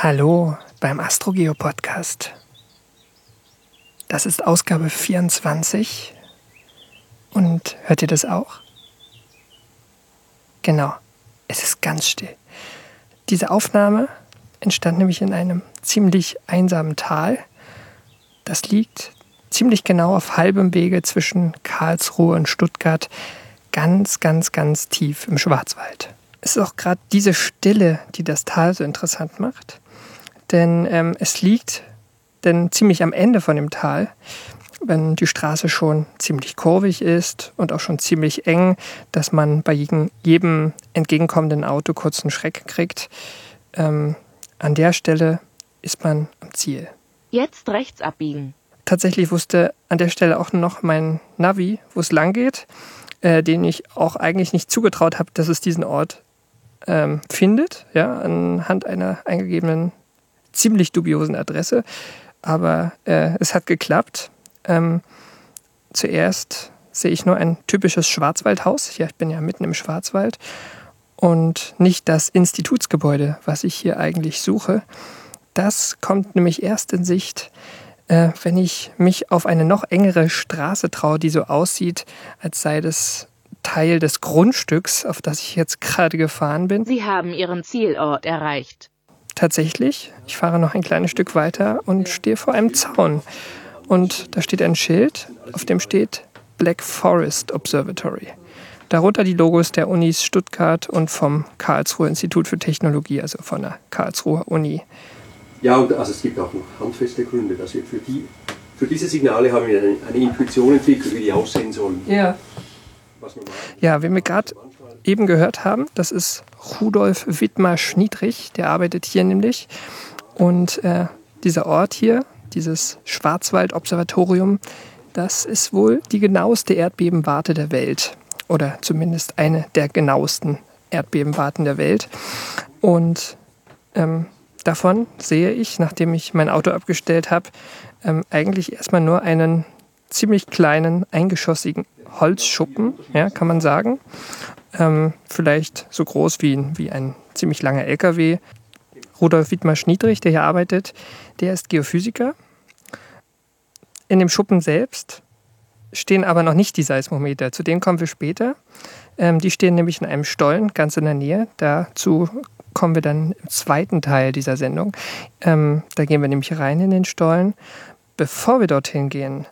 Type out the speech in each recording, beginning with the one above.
Hallo beim Astrogeo Podcast. Das ist Ausgabe 24. Und hört ihr das auch? Genau, es ist ganz still. Diese Aufnahme entstand nämlich in einem ziemlich einsamen Tal. Das liegt ziemlich genau auf halbem Wege zwischen Karlsruhe und Stuttgart, ganz, ganz, ganz tief im Schwarzwald. Es ist auch gerade diese Stille, die das Tal so interessant macht. Denn ähm, es liegt denn ziemlich am Ende von dem Tal, wenn die Straße schon ziemlich kurvig ist und auch schon ziemlich eng, dass man bei jedem entgegenkommenden Auto kurz einen Schreck kriegt. Ähm, an der Stelle ist man am Ziel. Jetzt rechts abbiegen. Tatsächlich wusste an der Stelle auch noch mein Navi, wo es lang geht, äh, den ich auch eigentlich nicht zugetraut habe, dass es diesen Ort ähm, findet, ja, anhand einer eingegebenen ziemlich dubiosen Adresse. Aber äh, es hat geklappt. Ähm, zuerst sehe ich nur ein typisches Schwarzwaldhaus. Ja, ich bin ja mitten im Schwarzwald. Und nicht das Institutsgebäude, was ich hier eigentlich suche. Das kommt nämlich erst in Sicht, äh, wenn ich mich auf eine noch engere Straße traue, die so aussieht, als sei das Teil des Grundstücks, auf das ich jetzt gerade gefahren bin. Sie haben Ihren Zielort erreicht. Tatsächlich, ich fahre noch ein kleines Stück weiter und stehe vor einem Zaun. Und da steht ein Schild, auf dem steht Black Forest Observatory. Darunter die Logos der Unis Stuttgart und vom Karlsruher Institut für Technologie, also von der Karlsruher Uni. Ja, und also es gibt auch noch handfeste Gründe. Also für, die, für diese Signale haben wir eine, eine Intuition entwickelt, wie die aussehen sollen. Ja. Ja, wie wir gerade eben gehört haben, das ist Rudolf Wittmar-Schniedrich, der arbeitet hier nämlich. Und äh, dieser Ort hier, dieses Schwarzwald-Observatorium, das ist wohl die genaueste Erdbebenwarte der Welt. Oder zumindest eine der genauesten Erdbebenwarten der Welt. Und ähm, davon sehe ich, nachdem ich mein Auto abgestellt habe, ähm, eigentlich erstmal nur einen ziemlich kleinen, eingeschossigen Holzschuppen, ja, kann man sagen. Ähm, vielleicht so groß wie, wie ein ziemlich langer LKW. Rudolf Wittmar-Schniedrich, der hier arbeitet, der ist Geophysiker. In dem Schuppen selbst stehen aber noch nicht die Seismometer. Zu denen kommen wir später. Ähm, die stehen nämlich in einem Stollen ganz in der Nähe. Dazu kommen wir dann im zweiten Teil dieser Sendung. Ähm, da gehen wir nämlich rein in den Stollen. Bevor wir dorthin gehen,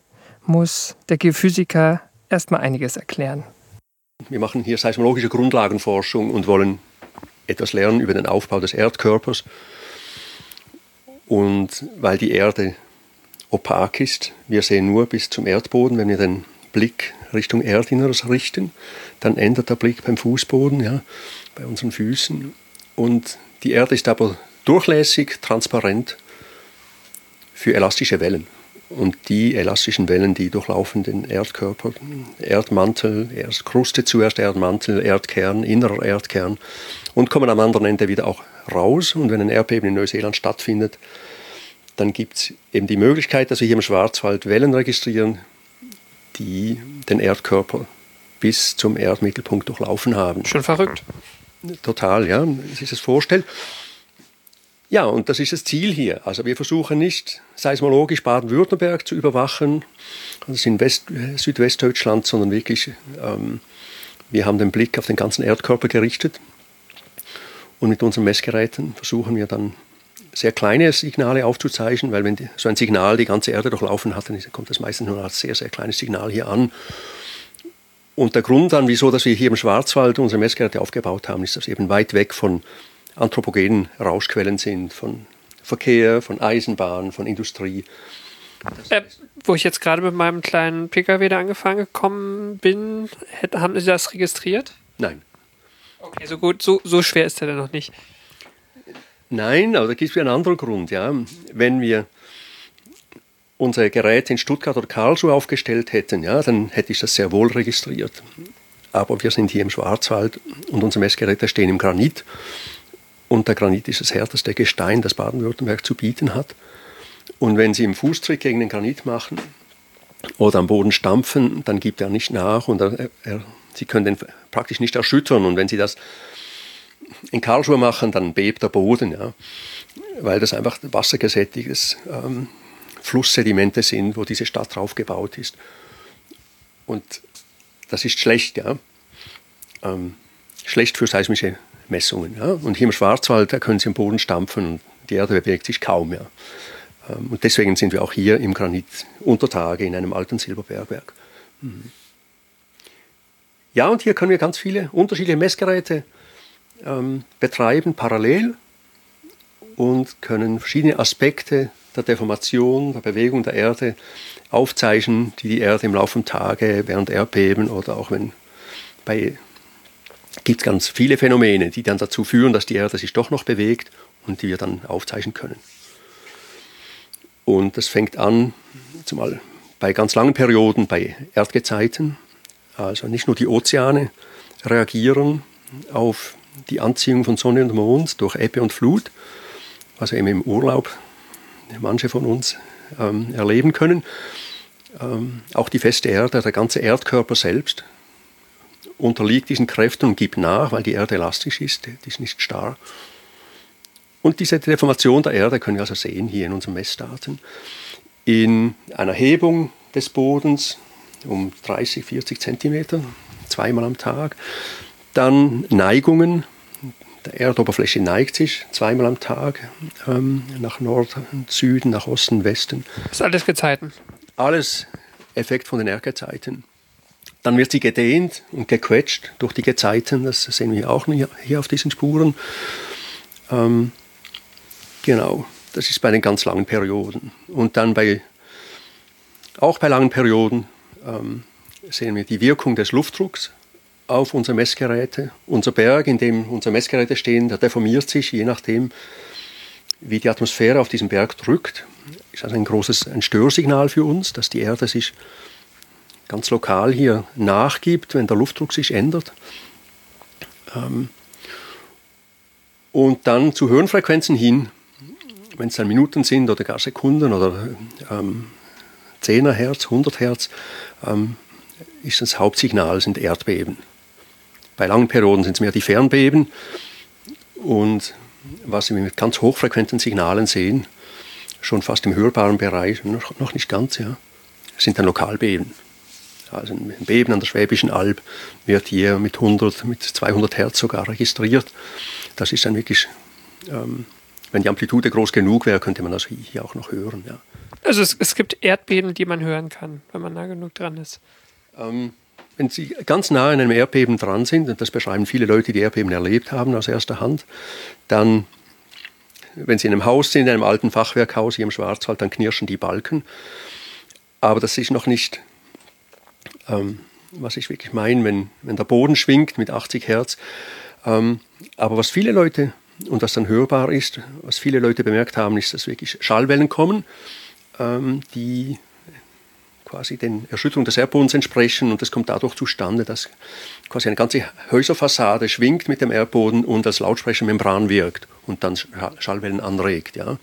muss der Geophysiker erstmal einiges erklären. Wir machen hier seismologische Grundlagenforschung und wollen etwas lernen über den Aufbau des Erdkörpers. Und weil die Erde opak ist, wir sehen nur bis zum Erdboden, wenn wir den Blick Richtung Erdinneres richten, dann ändert der Blick beim Fußboden, ja, bei unseren Füßen. Und die Erde ist aber durchlässig, transparent für elastische Wellen. Und die elastischen Wellen, die durchlaufen den Erdkörper, Erdmantel, Kruste zuerst Erdmantel, Erdkern, innerer Erdkern und kommen am anderen Ende wieder auch raus. Und wenn ein Erdbeben in Neuseeland stattfindet, dann gibt es eben die Möglichkeit, dass wir hier im Schwarzwald Wellen registrieren, die den Erdkörper bis zum Erdmittelpunkt durchlaufen haben. Schon verrückt. Total, ja, sich das vorstellt. Ja, und das ist das Ziel hier. Also wir versuchen nicht seismologisch Baden-Württemberg zu überwachen, also in West, Südwestdeutschland, sondern wirklich, ähm, wir haben den Blick auf den ganzen Erdkörper gerichtet. Und mit unseren Messgeräten versuchen wir dann sehr kleine Signale aufzuzeichnen, weil wenn die, so ein Signal die ganze Erde durchlaufen hat, dann kommt das meistens nur als sehr, sehr kleines Signal hier an. Und der Grund dann, wieso dass wir hier im Schwarzwald unsere Messgeräte aufgebaut haben, ist, dass eben weit weg von anthropogenen Rauschquellen sind, von Verkehr, von Eisenbahn, von Industrie. Äh, wo ich jetzt gerade mit meinem kleinen Pkw da angefangen gekommen bin, haben Sie das registriert? Nein. Okay, so gut, so, so schwer ist der dann noch nicht. Nein, aber da gibt es einen anderen Grund. Ja. Wenn wir unsere Geräte in Stuttgart oder Karlsruhe aufgestellt hätten, ja, dann hätte ich das sehr wohl registriert. Aber wir sind hier im Schwarzwald und unsere Messgeräte stehen im Granit. Und der Granit ist das härteste Gestein, das Baden-Württemberg zu bieten hat. Und wenn Sie im Fußtritt gegen den Granit machen oder am Boden stampfen, dann gibt er nicht nach und er, er, Sie können den praktisch nicht erschüttern. Und wenn Sie das in Karlsruhe machen, dann bebt der Boden. Ja. weil das einfach wassergesättigtes ähm, Flusssedimente sind, wo diese Stadt drauf gebaut ist. Und das ist schlecht, ja. Ähm, schlecht für seismische Messungen. Ja. Und hier im Schwarzwald, da können Sie im Boden stampfen und die Erde bewegt sich kaum. Ja. Ähm, und deswegen sind wir auch hier im Granit unter Tage in einem alten Silberbergwerk. Mhm. Ja, und hier können wir ganz viele unterschiedliche Messgeräte ähm, betreiben, parallel, und können verschiedene Aspekte der Deformation, der Bewegung der Erde aufzeichnen, die die Erde im Laufe der Tage während Erdbeben oder auch wenn bei gibt es ganz viele Phänomene, die dann dazu führen, dass die Erde sich doch noch bewegt und die wir dann aufzeichnen können. Und das fängt an, zumal bei ganz langen Perioden, bei Erdgezeiten, also nicht nur die Ozeane reagieren auf die Anziehung von Sonne und Mond durch Ebbe und Flut, was eben im Urlaub manche von uns ähm, erleben können. Ähm, auch die feste Erde, der ganze Erdkörper selbst unterliegt diesen Kräften und gibt nach, weil die Erde elastisch ist, die ist nicht starr. Und diese Deformation der Erde können wir also sehen hier in unseren Messdaten. In einer Hebung des Bodens um 30, 40 Zentimeter, zweimal am Tag. Dann Neigungen, der Erdoberfläche neigt sich zweimal am Tag ähm, nach Norden, Süden, nach Osten, Westen. Das ist alles Gezeiten. Alles Effekt von den Erdgezeiten. Dann wird sie gedehnt und gequetscht durch die Gezeiten, das sehen wir auch hier auf diesen Spuren. Ähm, genau, das ist bei den ganz langen Perioden. Und dann bei, auch bei langen Perioden ähm, sehen wir die Wirkung des Luftdrucks auf unsere Messgeräte. Unser Berg, in dem unsere Messgeräte stehen, der deformiert sich, je nachdem, wie die Atmosphäre auf diesen Berg drückt. Ist also ein großes ein Störsignal für uns, dass die Erde sich ganz lokal hier nachgibt, wenn der Luftdruck sich ändert. Ähm, und dann zu Höhenfrequenzen hin, wenn es dann Minuten sind oder gar Sekunden oder ähm, 10er Hertz, 100 Hertz, ähm, ist das Hauptsignal sind Erdbeben. Bei langen Perioden sind es mehr die Fernbeben. Und was wir mit ganz hochfrequenten Signalen sehen, schon fast im hörbaren Bereich, noch, noch nicht ganz, ja, sind dann Lokalbeben. Also ein Beben an der Schwäbischen Alb wird hier mit 100, mit 200 Hertz sogar registriert. Das ist dann wirklich, ähm, wenn die Amplitude groß genug wäre, könnte man das hier auch noch hören. Ja. Also es, es gibt Erdbeben, die man hören kann, wenn man nah genug dran ist. Ähm, wenn Sie ganz nah an einem Erdbeben dran sind, und das beschreiben viele Leute, die Erdbeben erlebt haben aus erster Hand, dann, wenn Sie in einem Haus sind, in einem alten Fachwerkhaus hier im Schwarzwald, dann knirschen die Balken. Aber das ist noch nicht, ähm, was ich wirklich meine, wenn, wenn der Boden schwingt mit 80 Hertz. Ähm, aber was viele Leute, und das dann hörbar ist, was viele Leute bemerkt haben, ist, dass wirklich Schallwellen kommen, ähm, die quasi den Erschütterungen des Erdbodens entsprechen und das kommt dadurch zustande, dass quasi eine ganze Häuserfassade schwingt mit dem Erdboden und als Lautsprechermembran wirkt und dann Schallwellen anregt. Ja.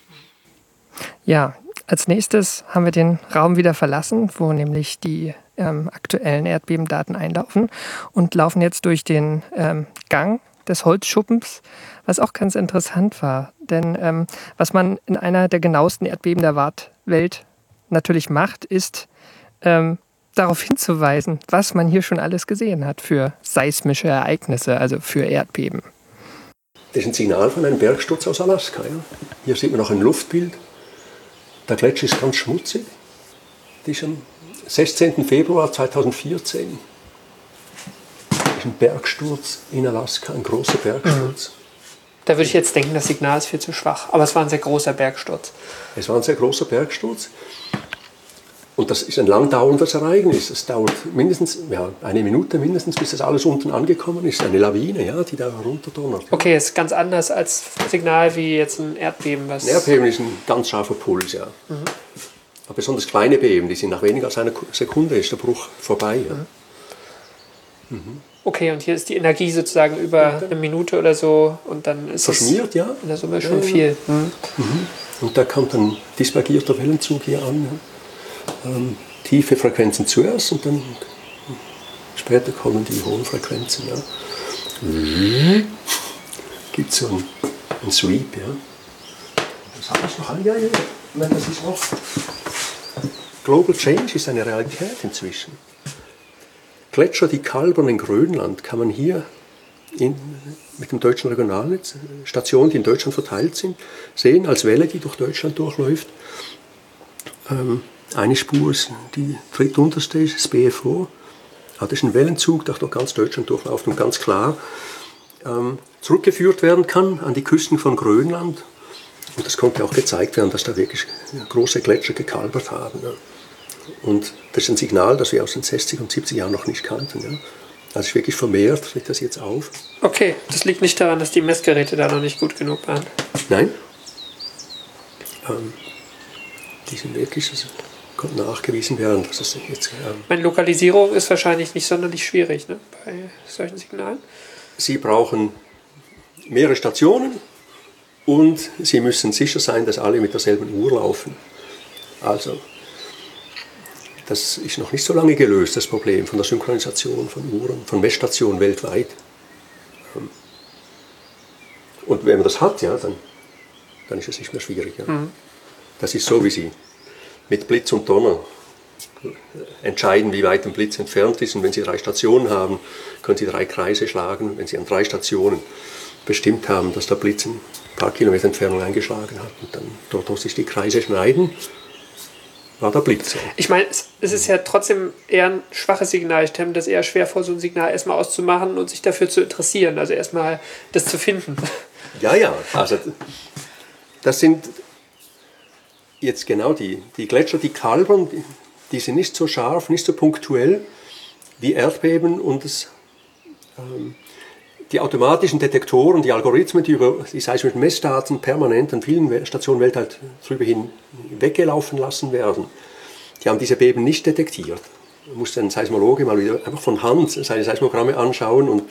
ja, als nächstes haben wir den Raum wieder verlassen, wo nämlich die ähm, aktuellen Erdbebendaten einlaufen und laufen jetzt durch den ähm, Gang des Holzschuppens, was auch ganz interessant war. Denn ähm, was man in einer der genauesten Erdbeben der Welt natürlich macht, ist ähm, darauf hinzuweisen, was man hier schon alles gesehen hat für seismische Ereignisse, also für Erdbeben. Das ist ein Signal von einem Bergsturz aus Alaska. Ja. Hier sieht man noch ein Luftbild. Der Gletscher ist ganz schmutzig. Das ist 16. Februar 2014. Das ist ein Bergsturz in Alaska, ein großer Bergsturz. Mhm. Da würde ich jetzt denken, das Signal ist viel zu schwach. Aber es war ein sehr großer Bergsturz. Es war ein sehr großer Bergsturz. Und das ist ein langdauerndes Ereignis. Es dauert mindestens ja, eine Minute mindestens, bis das alles unten angekommen ist. Eine Lawine, ja, die da runterdonnert. Okay, ist ganz anders als Signal wie jetzt ein Erdbeben. Was ein Erdbeben ist ein ganz scharfer Puls, ja. Mhm. Aber besonders kleine Beben, die sind nach weniger als einer Sekunde ist der Bruch vorbei. Ja. Mhm. Mhm. Okay, und hier ist die Energie sozusagen über eine Minute oder so und dann ist Verschmiert, es ja. in der Summe schon ja, viel. Mhm. Und da kommt ein dispergierter Wellenzug hier an. Ja ähm, tiefe Frequenzen zuerst und dann später kommen die hohen Frequenzen. Ja. Mhm. Gibt so einen, einen Sweep. Ja. das habe ich noch an. Ja, ja, Nein, das ist noch. Global Change ist eine Realität inzwischen. Gletscher, die kalbern in Grönland, kann man hier in, mit dem deutschen Regionalnetz, Stationen, die in Deutschland verteilt sind, sehen, als Welle, die durch Deutschland durchläuft. Ähm, eine Spur ist die drittunterste, ist das BFO. Ah, das ist ein Wellenzug, der durch ganz Deutschland durchläuft und ganz klar ähm, zurückgeführt werden kann an die Küsten von Grönland. Und das konnte auch gezeigt werden, dass da wirklich große Gletscher gekalbert haben. Und das ist ein Signal, das wir aus den 60 und 70 Jahren noch nicht kannten. Ja. Also ist wirklich vermehrt, fällt das jetzt auf. Okay, das liegt nicht daran, dass die Messgeräte da noch nicht gut genug waren. Nein. Ähm, die sind wirklich, das konnte nachgewiesen werden, dass es jetzt. Ähm, Meine Lokalisierung ist wahrscheinlich nicht sonderlich schwierig ne, bei solchen Signalen. Sie brauchen mehrere Stationen und Sie müssen sicher sein, dass alle mit derselben Uhr laufen. Also das ist noch nicht so lange gelöst, das Problem von der Synchronisation von Uhren, von Messstationen weltweit. Ähm, und wenn man das hat, ja, dann, dann ist es nicht mehr schwierig. Ja. Mhm. Das ist so, wie Sie mit Blitz und Donner entscheiden, wie weit ein Blitz entfernt ist. Und wenn Sie drei Stationen haben, können Sie drei Kreise schlagen. Wenn Sie an drei Stationen bestimmt haben, dass der Blitz ein paar Kilometer Entfernung eingeschlagen hat und dann dort, wo sich die Kreise schneiden, war der Blitz. Ich meine, es, ist ja trotzdem eher ein schwaches Signal. Ich stelle mir das eher schwer vor, so ein Signal erstmal auszumachen und sich dafür zu interessieren. Also erstmal das zu finden. Ja, ja. Also das sind jetzt genau die, die Gletscher, die kalbern, die, die sind nicht so scharf, nicht so punktuell wie Erdbeben und das, ähm, die automatischen Detektoren, die Algorithmen, die über die seismischen Messdaten permanent an vielen Stationen weltweit drüber hin weggelaufen lassen werden, die haben diese Beben nicht detektiert. Man muss ein Seismologe mal wieder einfach von Hand seine Seismogramme anschauen und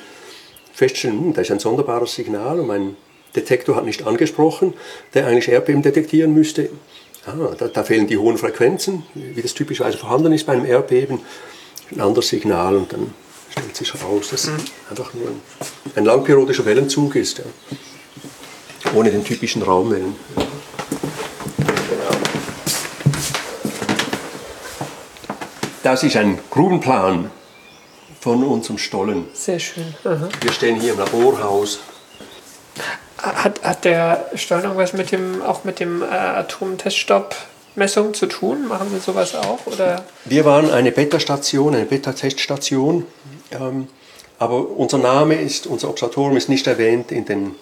feststellen, hm, da ist ein sonderbares Signal und mein Detektor hat nicht angesprochen, der eigentlich Erdbeben detektieren müsste. Ah, da, da, fehlen die hohen Frequenzen, wie das typischerweise vorhanden ist bei einem Erdbeben. Ein anderes Signal und dann stellt sich heraus, dass mhm. einfach nur ein, langperiodischer Wellenzug ist, ja. ohne den typischen Raumwellen. Das ist ein Grubenplan von unserem Stollen. Sehr schön. Aha. Wir stehen hier im Laborhaus. Hat, hat der Stollen irgendwas mit dem, auch mit dem äh, Atomteststopp zu tun? Machen Sie sowas auch? Oder? Wir waren eine Beta-Station, eine Beta-Teststation ähm, aber unser Name ist, unser Observatorium ist nicht erwähnt in den,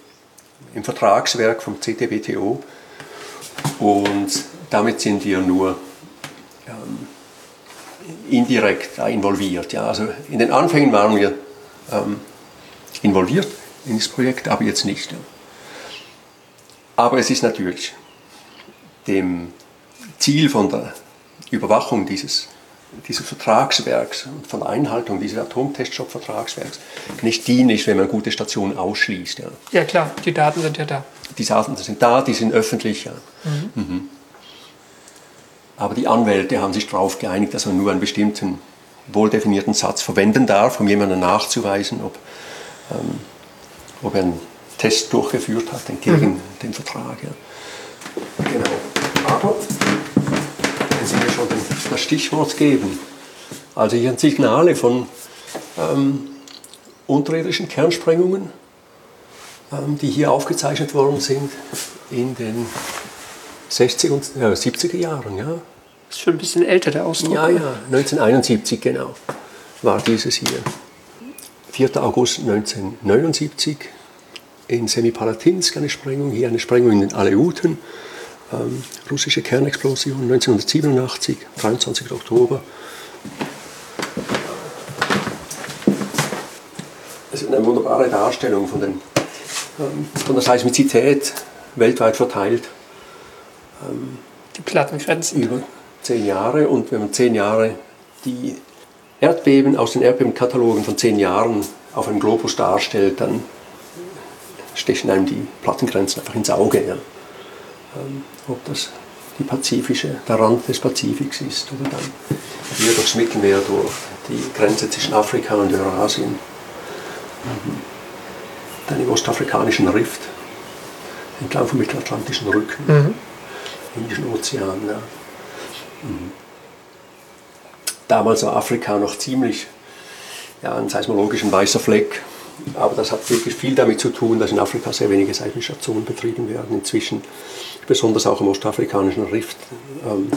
im Vertragswerk vom CTBTO und damit sind wir nur ähm, indirekt involviert. Ja. Also in den Anfängen waren wir ähm, involviert in das Projekt, aber jetzt nicht. Aber es ist natürlich dem Ziel von der Überwachung dieses dieses Vertragswerks und von Einhaltung dieses Atomteststopp-Vertragswerks nicht dienlich, wenn man gute Stationen ausschließt. Ja. ja klar, die Daten sind ja da. Die Daten sind da, die sind öffentlich. Ja. Mhm. Mhm. Aber die Anwälte haben sich darauf geeinigt, dass man nur einen bestimmten wohldefinierten Satz verwenden darf, um jemandem nachzuweisen, ob, ähm, ob er einen Test durchgeführt hat entgegen mhm. dem Vertrag. Ja. Genau. Aber das Stichwort geben. Also hier sind Signale von ähm, unterirdischen Kernsprengungen, ähm, die hier aufgezeichnet worden sind in den 60er und äh, 70er Jahren. Ja. Das ist schon ein bisschen älter, der Ausdruck. Ja, ja, 1971 genau war dieses hier. 4. August 1979 in Semipalatinsk eine Sprengung, hier eine Sprengung in den Aleuten ähm, russische Kernexplosion 1987, 23. Oktober. Es ist eine wunderbare Darstellung von, den, ähm, von der Seismizität weltweit verteilt. Ähm, die Plattengrenzen. Über zehn Jahre und wenn man zehn Jahre die Erdbeben aus den Erdbebenkatalogen von zehn Jahren auf einem Globus darstellt, dann stechen einem die Plattengrenzen einfach ins Auge. Ja. Ob das die pazifische, der Rand des Pazifiks ist oder dann hier durchs Mittelmeer durch, die Grenze zwischen Afrika und Eurasien, mhm. dann im ostafrikanischen Rift. entlang vom mittelatlantischen Rücken, mhm. Indischen Ozean. Ja. Mhm. Damals war Afrika noch ziemlich ja, ein seismologisch weißer Fleck. Aber das hat wirklich viel damit zu tun, dass in Afrika sehr wenige Seismistationen betrieben werden. Inzwischen, besonders auch im ostafrikanischen Rift, ähm,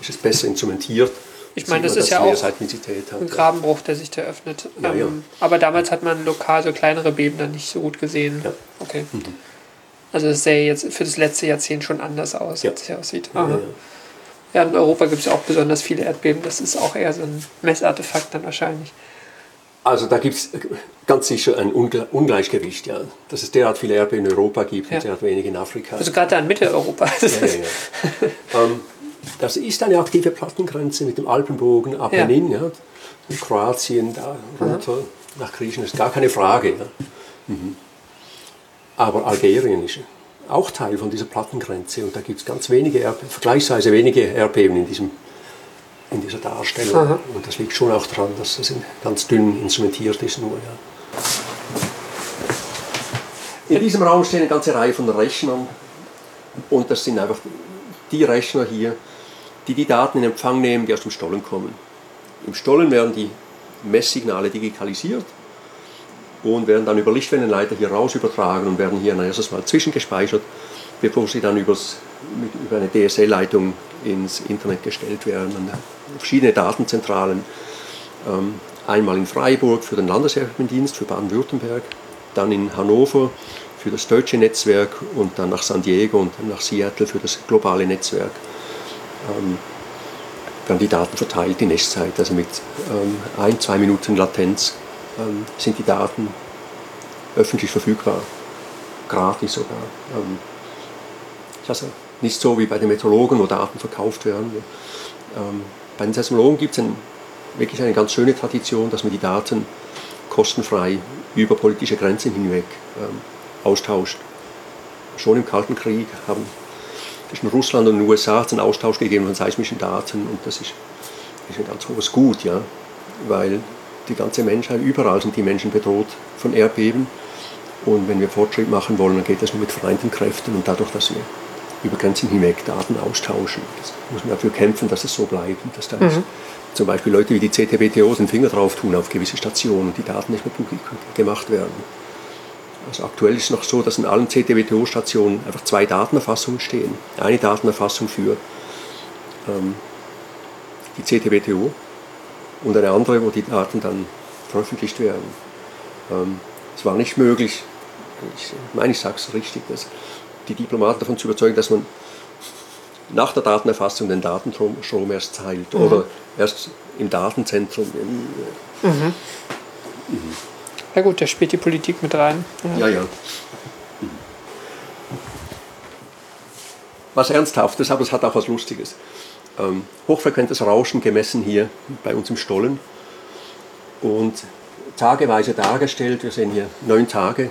ist es besser instrumentiert. Ich meine, das ist ja auch ein Grabenbruch, der sich da öffnet. Ja, ja. Ähm, aber damals hat man lokal so kleinere Beben dann nicht so gut gesehen. Ja. Okay. Mhm. Also das sähe jetzt für das letzte Jahrzehnt schon anders aus, als es hier aussieht. Ja, ja, in Europa gibt es ja auch besonders viele Erdbeben. Das ist auch eher so ein Messartefakt dann wahrscheinlich. Also da gibt es ganz sicher ein Ungleichgewicht, ja. Dass es derart viele Erdbeben in Europa gibt ja. und derart wenig in Afrika. Also gerade da in Mitteleuropa. ja, ja, ja. ähm, das ist eine aktive Plattengrenze mit dem Alpenbogen Apennin, ja. Kroatien da runter mhm. nach Griechenland, ist gar keine Frage. Ja. Mhm. Aber Algerien ist auch Teil von dieser Plattengrenze und da gibt es ganz wenige, Erdbeben, vergleichsweise wenige Erdbeben in diesem in dieser Darstellung. Aha. Und das liegt schon auch daran, dass es ganz dünn instrumentiert ist nur. Ja. In diesem Raum stehen eine ganze Reihe von Rechnern und das sind einfach die Rechner hier, die die Daten in Empfang nehmen, die aus dem Stollen kommen. Im Stollen werden die Messsignale digitalisiert und werden dann über Lichtwellenleiter hier raus übertragen und werden hier erstes Mal zwischengespeichert, bevor sie dann übers, über eine DSL-Leitung ins Internet gestellt werden. Verschiedene Datenzentralen. Ähm, einmal in Freiburg für den Landesherrendienst für Baden-Württemberg, dann in Hannover für das deutsche Netzwerk und dann nach San Diego und dann nach Seattle für das globale Netzwerk. Ähm, werden die Daten verteilt in Echtzeit, also mit ähm, ein, zwei Minuten Latenz sind die Daten öffentlich verfügbar, gratis sogar. Also nicht so wie bei den Meteorologen, wo Daten verkauft werden. Bei den Seismologen gibt es ein, wirklich eine ganz schöne Tradition, dass man die Daten kostenfrei über politische Grenzen hinweg ähm, austauscht. Schon im Kalten Krieg haben zwischen Russland und den USA einen Austausch gegeben von seismischen Daten und das ist, ist ein ganz hohes Gut, ja, weil die ganze Menschheit, überall sind die Menschen bedroht von Erdbeben und wenn wir Fortschritt machen wollen, dann geht das nur mit vereinten Kräften und dadurch, dass wir über Grenzen hinweg Daten austauschen. Das muss man dafür kämpfen, dass es so bleibt und dass da mhm. zum Beispiel Leute wie die CTBTO den Finger drauf tun auf gewisse Stationen und die Daten nicht mehr publik gemacht werden. Also aktuell ist es noch so, dass in allen CTBTO-Stationen einfach zwei Datenerfassungen stehen. Eine Datenerfassung für ähm, die CTBTO und eine andere, wo die Daten dann veröffentlicht werden. Ähm, es war nicht möglich, ich meine, ich sage es richtig, dass die Diplomaten davon zu überzeugen, dass man nach der Datenerfassung den Datenstrom erst teilt mhm. oder erst im Datenzentrum. Im, mhm. Mhm. Ja gut, da spielt die Politik mit rein. Ja, ja. ja. Was Ernsthaftes, aber es hat auch was Lustiges. Ähm, hochfrequentes Rauschen gemessen hier bei uns im Stollen und tageweise dargestellt. Wir sehen hier neun Tage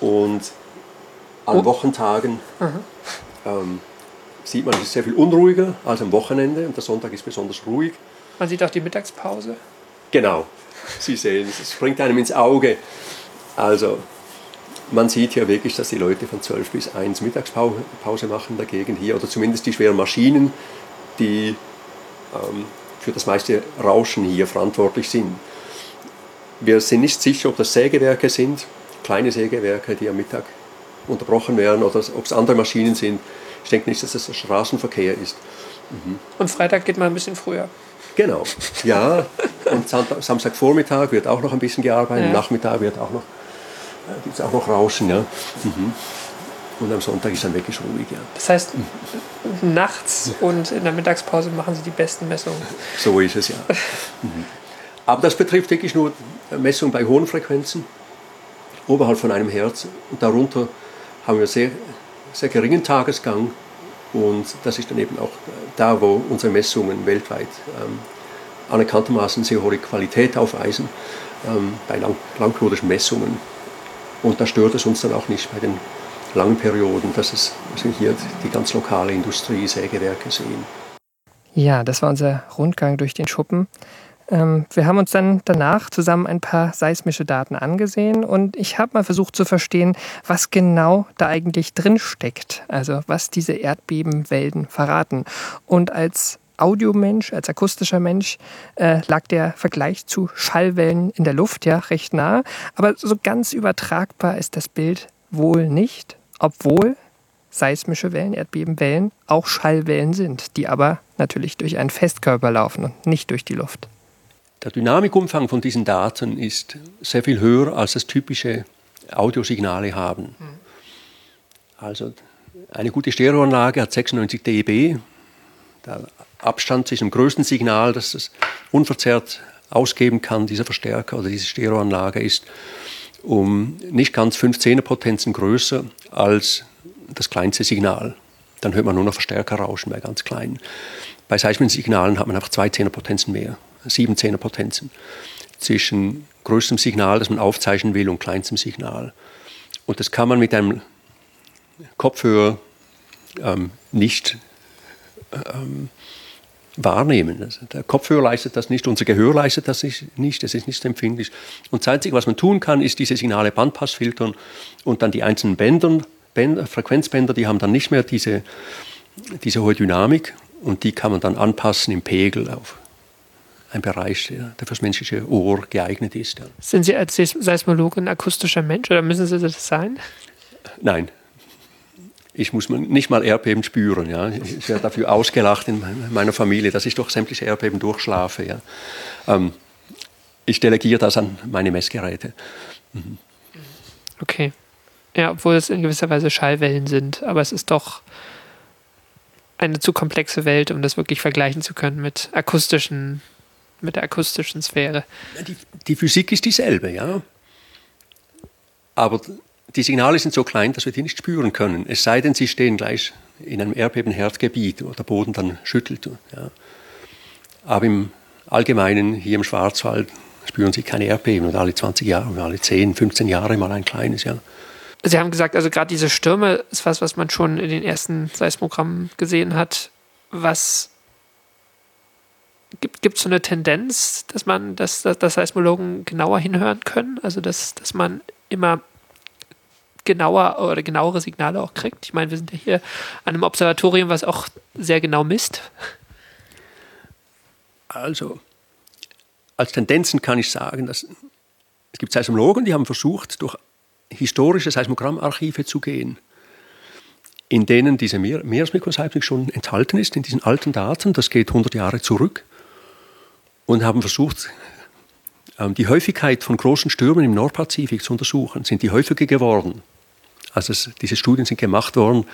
und an oh. Wochentagen ähm, sieht man, es ist sehr viel unruhiger als am Wochenende und der Sonntag ist besonders ruhig. Man sieht auch die Mittagspause. Genau, Sie sehen, es springt einem ins Auge. Also man sieht hier wirklich, dass die Leute von 12 bis 1 Mittagspause machen dagegen hier, oder zumindest die schweren Maschinen, die ähm, für das meiste Rauschen hier verantwortlich sind. Wir sind nicht sicher, ob das Sägewerke sind, kleine Sägewerke, die am Mittag unterbrochen werden oder ob es andere Maschinen sind. Ich denke nicht, dass es der Straßenverkehr ist. Mhm. Und Freitag geht man ein bisschen früher. Genau, ja. Und Samstagvormittag wird auch noch ein bisschen gearbeitet, ja. Nachmittag wird auch noch, äh, gibt es auch noch Rauschen. Ja. Mhm. Und am Sonntag ist dann wirklich ruhig. Ja. Das heißt, nachts und in der Mittagspause machen Sie die besten Messungen. So ist es ja. Mhm. Aber das betrifft wirklich nur Messungen bei hohen Frequenzen, oberhalb von einem Herz. Und darunter haben wir sehr, sehr geringen Tagesgang und das ist dann eben auch da, wo unsere Messungen weltweit ähm, anerkanntermaßen sehr hohe Qualität aufweisen, ähm, bei lang, langperiodischen Messungen. Und da stört es uns dann auch nicht bei den langen Perioden, dass es also hier die ganz lokale Industrie, Sägewerke sehen. Ja, das war unser Rundgang durch den Schuppen. Ähm, wir haben uns dann danach zusammen ein paar seismische Daten angesehen und ich habe mal versucht zu verstehen, was genau da eigentlich drin steckt, also was diese Erdbebenwellen verraten. Und als Audiomensch, als akustischer Mensch äh, lag der Vergleich zu Schallwellen in der Luft ja recht nah, aber so ganz übertragbar ist das Bild wohl nicht, obwohl seismische Wellen, Erdbebenwellen auch Schallwellen sind, die aber natürlich durch einen Festkörper laufen und nicht durch die Luft. Der Dynamikumfang von diesen Daten ist sehr viel höher, als das typische Audiosignale haben. Also eine gute Stereoanlage hat 96 dB. Der Abstand zwischen dem größten Signal, das es unverzerrt ausgeben kann, dieser Verstärker oder diese Stereoanlage, ist um nicht ganz 15er Potenzen größer als das kleinste Signal. Dann hört man nur noch Verstärker rauschen bei ganz kleinen. Bei seismischen Signalen hat man einfach zwei Zehnerpotenzen mehr sieben Zehnerpotenzen zwischen größtem Signal, das man aufzeichnen will, und kleinstem Signal. Und das kann man mit einem Kopfhörer ähm, nicht ähm, wahrnehmen. Also der Kopfhörer leistet das nicht, unser Gehör leistet das nicht, das ist nicht empfindlich. Und das Einzige, was man tun kann, ist diese Signale Bandpass filtern und dann die einzelnen Bänder, Bänder, Frequenzbänder, die haben dann nicht mehr diese, diese hohe Dynamik und die kann man dann anpassen im Pegel auf ein Bereich, der fürs menschliche Ohr geeignet ist. Sind Sie als Seismologe ein akustischer Mensch oder müssen Sie das sein? Nein. Ich muss nicht mal Erdbeben spüren. Ja. Ich werde dafür ausgelacht in meiner Familie, dass ich doch sämtliche Erdbeben durchschlafe. Ja. Ähm, ich delegiere das an meine Messgeräte. Mhm. Okay. Ja, obwohl es in gewisser Weise Schallwellen sind, aber es ist doch eine zu komplexe Welt, um das wirklich vergleichen zu können mit akustischen mit der akustischen Sphäre. Die, die Physik ist dieselbe, ja. Aber die Signale sind so klein, dass wir die nicht spüren können. Es sei denn, sie stehen gleich in einem Erdbebenherdgebiet, wo der Boden dann schüttelt. Ja. Aber im Allgemeinen hier im Schwarzwald spüren sie keine Erdbeben und alle 20 Jahre, alle 10, 15 Jahre mal ein kleines, ja. Sie haben gesagt, also gerade diese Stürme ist was, was man schon in den ersten Seismogrammen gesehen hat, was gibt es so eine Tendenz, dass man, dass, dass, dass Seismologen genauer hinhören können? Also dass, dass man immer genauer oder genauere Signale auch kriegt? Ich meine, wir sind ja hier an einem Observatorium, was auch sehr genau misst. Also, als Tendenzen kann ich sagen, dass es gibt Seismologen, die haben versucht, durch historische Seismogrammarchive zu gehen, in denen diese Meeresmikroseismik schon enthalten ist, in diesen alten Daten. Das geht 100 Jahre zurück und haben versucht, ähm, die Häufigkeit von großen Stürmen im Nordpazifik zu untersuchen. Sind die häufiger geworden? Also es, diese Studien sind gemacht worden.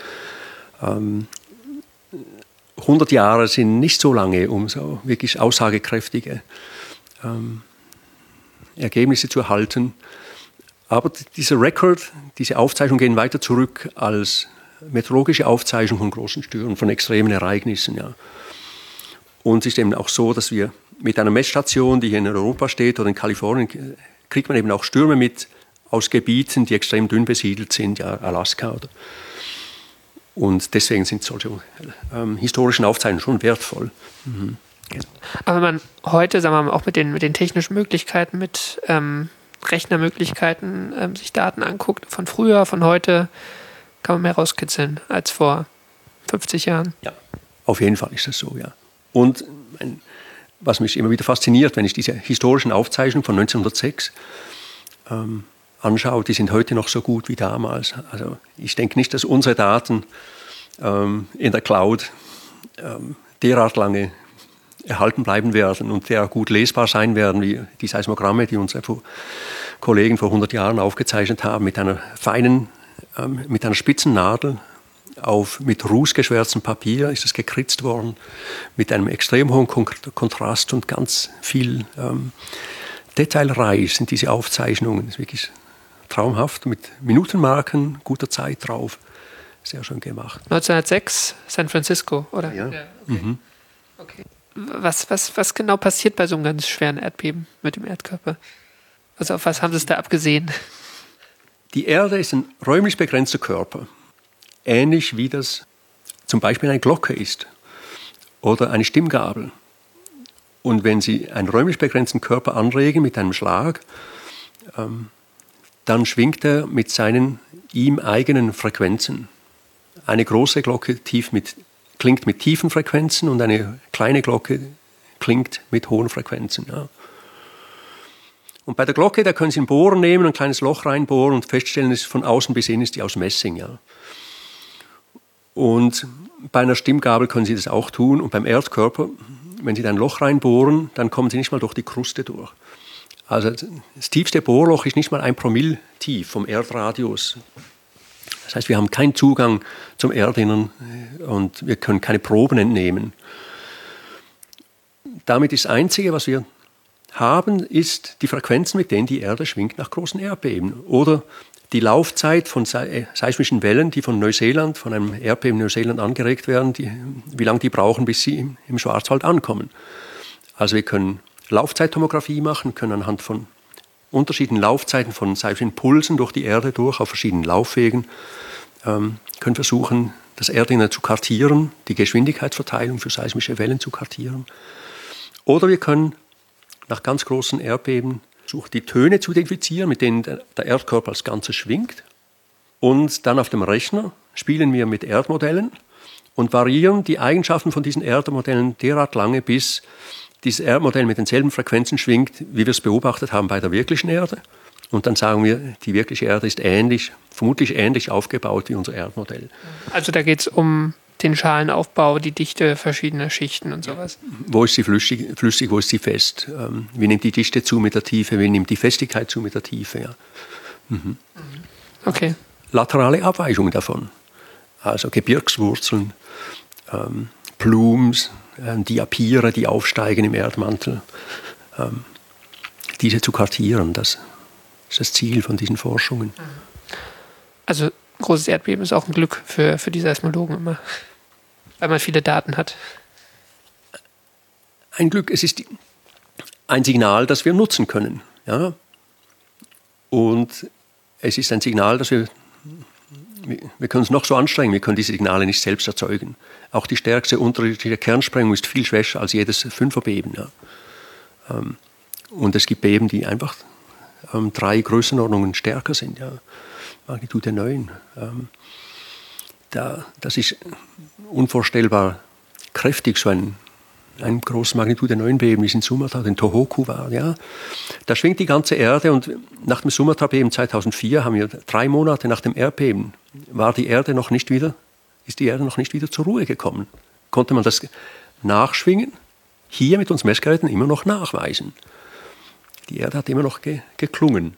Ähm, 100 Jahre sind nicht so lange, um so wirklich aussagekräftige ähm, Ergebnisse zu erhalten. Aber dieser Record, diese Aufzeichnungen gehen weiter zurück als meteorologische Aufzeichnung von großen Stürmen, von extremen Ereignissen. Ja. Und es ist eben auch so, dass wir mit einer Messstation, die hier in Europa steht oder in Kalifornien, kriegt man eben auch Stürme mit aus Gebieten, die extrem dünn besiedelt sind, ja, Alaska oder. Und deswegen sind solche ähm, historischen Aufzeichnungen schon wertvoll. Mhm. Aber wenn man heute, sagen wir mal, auch mit den, mit den technischen Möglichkeiten, mit ähm, Rechnermöglichkeiten ähm, sich Daten anguckt, von früher, von heute, kann man mehr rauskitzeln als vor 50 Jahren. Ja, auf jeden Fall ist das so, ja. Und ein, was mich immer wieder fasziniert, wenn ich diese historischen Aufzeichnungen von 1906 ähm, anschaue, die sind heute noch so gut wie damals. Also ich denke nicht, dass unsere Daten ähm, in der Cloud ähm, derart lange erhalten bleiben werden und derart gut lesbar sein werden wie die Seismogramme, die unsere Kollegen vor 100 Jahren aufgezeichnet haben, mit einer feinen, ähm, mit einer spitzen Nadel auf mit rußgeschwärztem Papier ist es gekritzt worden, mit einem extrem hohen Kontrast und ganz viel ähm, detailreich sind diese Aufzeichnungen. Das ist wirklich traumhaft, mit Minutenmarken, guter Zeit drauf. Sehr schön gemacht. 1906, San Francisco, oder? Ja. ja okay. Mhm. okay. Was, was, was genau passiert bei so einem ganz schweren Erdbeben mit dem Erdkörper? Also auf was haben Sie es da abgesehen? Die Erde ist ein räumlich begrenzter Körper ähnlich wie das zum Beispiel eine Glocke ist oder eine Stimmgabel Und wenn Sie einen räumlich begrenzten Körper anregen mit einem Schlag, ähm, dann schwingt er mit seinen ihm eigenen Frequenzen. Eine große Glocke mit, klingt mit tiefen Frequenzen und eine kleine Glocke klingt mit hohen Frequenzen. Ja. Und bei der Glocke, da können Sie einen Bohren nehmen, ein kleines Loch reinbohren und feststellen, dass von außen bis innen ist die aus Messing. Ja. Und bei einer Stimmgabel können Sie das auch tun. Und beim Erdkörper, wenn Sie da ein Loch reinbohren, dann kommen Sie nicht mal durch die Kruste durch. Also das tiefste Bohrloch ist nicht mal ein Promille tief vom Erdradius. Das heißt, wir haben keinen Zugang zum Erdinnern und wir können keine Proben entnehmen. Damit ist das Einzige, was wir haben, ist die Frequenzen, mit denen die Erde schwingt nach großen Erdbeben. Oder die Laufzeit von äh, seismischen Wellen, die von Neuseeland, von einem Erdbeben in Neuseeland angeregt werden, die, wie lange die brauchen, bis sie im, Schwarzwald ankommen. Also wir können Laufzeittomographie machen, können anhand von unterschiedlichen Laufzeiten von seismischen Pulsen durch die Erde durch, auf verschiedenen Laufwegen, ähm, können versuchen, das Erdinner zu kartieren, die Geschwindigkeitsverteilung für seismische Wellen zu kartieren. Oder wir können nach ganz großen Erdbeben suchen, die Töne zu identifizieren, mit denen der Erdkörper als Ganzes schwingt. Und dann auf dem Rechner spielen wir mit Erdmodellen und variieren die Eigenschaften von diesen Erdmodellen derart lange, bis dieses Erdmodell mit denselben Frequenzen schwingt, wie wir es beobachtet haben bei der wirklichen Erde. Und dann sagen wir, die wirkliche Erde ist ähnlich, vermutlich ähnlich aufgebaut wie unser Erdmodell. Also da geht es um den Schalenaufbau, die Dichte verschiedener Schichten und sowas. Wo ist sie flüssig, flüssig wo ist sie fest? Ähm, wie nimmt die Dichte zu mit der Tiefe? Wie nimmt die Festigkeit zu mit der Tiefe? Ja. Mhm. Okay. Laterale Abweichungen davon. Also Gebirgswurzeln, ähm, Plums, äh, Diapire, die aufsteigen im Erdmantel, ähm, diese zu kartieren, das ist das Ziel von diesen Forschungen. Also großes Erdbeben ist auch ein Glück für, für die Seismologen immer, weil man viele Daten hat. Ein Glück, es ist ein Signal, das wir nutzen können. Ja? Und es ist ein Signal, das wir wir können uns noch so anstrengen, wir können diese Signale nicht selbst erzeugen. Auch die stärkste unterschiedliche Kernsprengung ist viel schwächer als jedes Fünferbeben. Ja. Ähm, und es gibt Beben, die einfach ähm, drei Größenordnungen stärker sind. Ja. Magnitude 9. Ähm, da, das ist unvorstellbar kräftig, so ein ein großes Magnitude 9 Beben, wie es in Sumatra, den Tohoku war. Ja. Da schwingt die ganze Erde und nach dem Sumatra-Beben 2004 haben wir drei Monate nach dem Erdbeben, war die Erde noch nicht wieder, ist die Erde noch nicht wieder zur Ruhe gekommen. Konnte man das Nachschwingen hier mit uns Messgeräten immer noch nachweisen. Die Erde hat immer noch ge geklungen.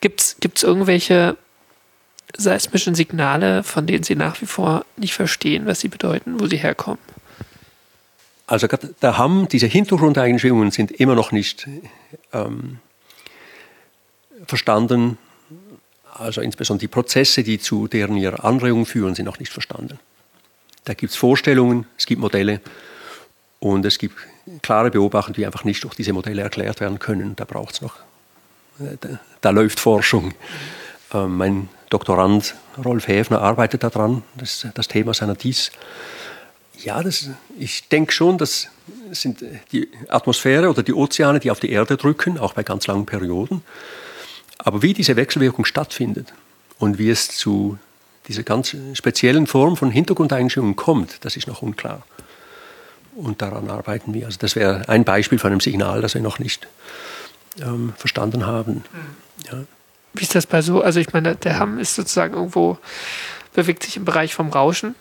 Gibt es irgendwelche seismischen Signale, von denen Sie nach wie vor nicht verstehen, was sie bedeuten, wo sie herkommen? Also der Hamm, diese Hintergrundeigenschwingungen sind immer noch nicht ähm, verstanden. Also insbesondere die Prozesse, die zu deren ihrer Anregung führen, sind noch nicht verstanden. Da gibt es Vorstellungen, es gibt Modelle und es gibt klare Beobachtungen, die einfach nicht durch diese Modelle erklärt werden können. Da braucht es noch, äh, da, da, läuft Forschung. Ähm, mein Doktorand Rolf Häfner arbeitet daran, das ist das Thema seiner Dies. Ja, das, ich denke schon, das sind die Atmosphäre oder die Ozeane, die auf die Erde drücken, auch bei ganz langen Perioden. Aber wie diese Wechselwirkung stattfindet und wie es zu dieser ganz speziellen Form von Hintergrundeinstellungen kommt, das ist noch unklar. Und daran arbeiten wir. Also das wäre ein Beispiel von einem Signal, das wir noch nicht ähm, verstanden haben. Ja. Wie ist das bei so? Also ich meine, der Hamm ist sozusagen irgendwo, bewegt sich im Bereich vom Rauschen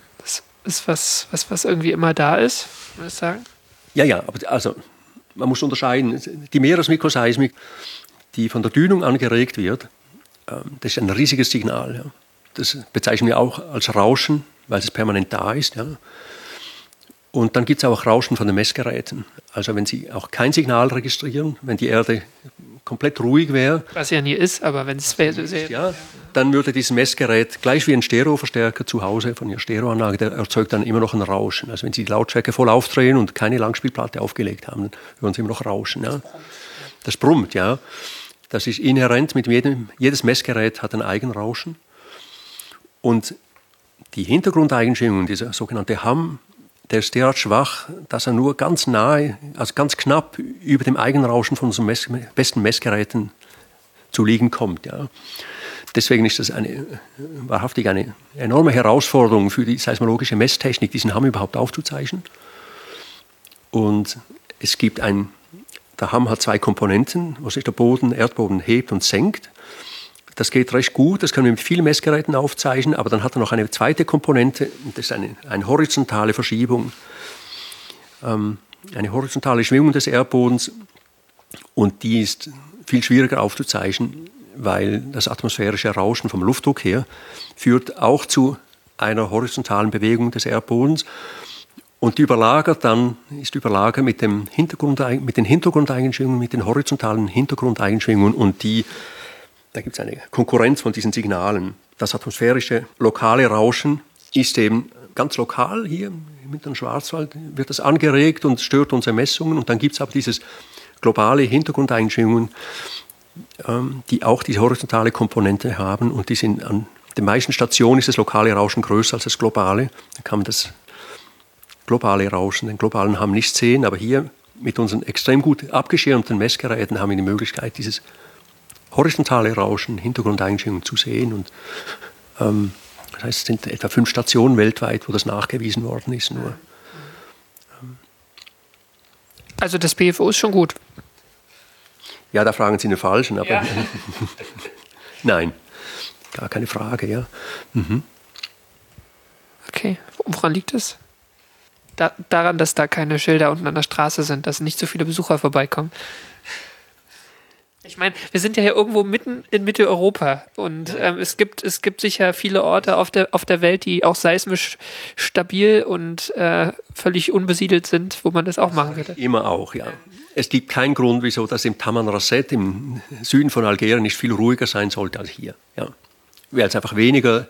ist was, was, was irgendwie immer da ist, würde ich sagen. Ja, ja, aber also man muss unterscheiden. Die Meeresmikroseismik, die von der Dünung angeregt wird, ähm, das ist ein riesiges Signal. Ja. Das bezeichnen wir auch als Rauschen, weil es permanent da ist. Ja. Und dann gibt es auch Rauschen von den Messgeräten. Also wenn Sie auch kein Signal registrieren, wenn die Erde komplett ruhig wäre. Was ja nie ist, aber wenn es wäre. Ja, dann würde dieses Messgerät gleich wie ein Stereoverstärker zu Hause von Ihrer Stereoanlage, der erzeugt dann immer noch ein Rauschen. Also wenn Sie die Lautstärke voll aufdrehen und keine Langspielplatte aufgelegt haben, dann hören Sie immer noch Rauschen. Ja. Das brummt, ja. Das ist inhärent mit jedem, jedes Messgerät hat ein Eigenrauschen. Und die Hintergrundeigenschwingung, dieser sogenannte Hamm, der ist derart schwach, dass er nur ganz nahe, also ganz knapp über dem Eigenrauschen von unseren Mess besten Messgeräten zu liegen kommt. Ja. Deswegen ist das eine, wahrhaftig eine enorme Herausforderung für die seismologische Messtechnik, diesen Hamm überhaupt aufzuzeichnen. Und es gibt ein, der Hamm hat zwei Komponenten, wo sich der Boden, Erdboden hebt und senkt. Das geht recht gut, das können wir mit vielen Messgeräten aufzeichnen, aber dann hat er noch eine zweite Komponente, das ist eine, eine horizontale Verschiebung, ähm, eine horizontale Schwingung des Erdbodens und die ist viel schwieriger aufzuzeichnen, weil das atmosphärische Rauschen vom Luftdruck her führt auch zu einer horizontalen Bewegung des Erdbodens und die überlagert dann, ist überlagert mit, dem Hintergrund, mit den Hintergrundeigenschwingungen, mit den horizontalen Hintergrundeigenschwingungen und die da gibt es eine Konkurrenz von diesen Signalen. Das atmosphärische lokale Rauschen ist eben ganz lokal hier im Mittleren Schwarzwald, wird das angeregt und stört unsere Messungen. Und dann gibt es aber dieses globale Hintergrundeinschwingungen, ähm, die auch diese horizontale Komponente haben. Und die sind an den meisten Stationen ist das lokale Rauschen größer als das globale. Da kann man das globale Rauschen, den globalen Hamm nicht sehen. Aber hier mit unseren extrem gut abgeschirmten Messgeräten haben wir die Möglichkeit, dieses horizontale Rauschen, Hintergrundeinschwingungen zu sehen. Und, ähm, das heißt, es sind etwa fünf Stationen weltweit, wo das nachgewiesen worden ist. Nur. Also das BFO ist schon gut. Ja, da fragen Sie den Falschen, aber ja. nein, gar keine Frage, ja. Mhm. Okay, woran liegt es? Da, daran, dass da keine Schilder unten an der Straße sind, dass nicht so viele Besucher vorbeikommen. Ich meine, wir sind ja hier irgendwo mitten in Mitteleuropa und ähm, es, gibt, es gibt sicher viele Orte auf der, auf der Welt, die auch seismisch stabil und äh, völlig unbesiedelt sind, wo man das auch machen würde. Immer auch, ja. Es gibt keinen Grund, wieso das im Tamanrasset im Süden von Algerien nicht viel ruhiger sein sollte als hier. Ja. Weil es einfach weniger,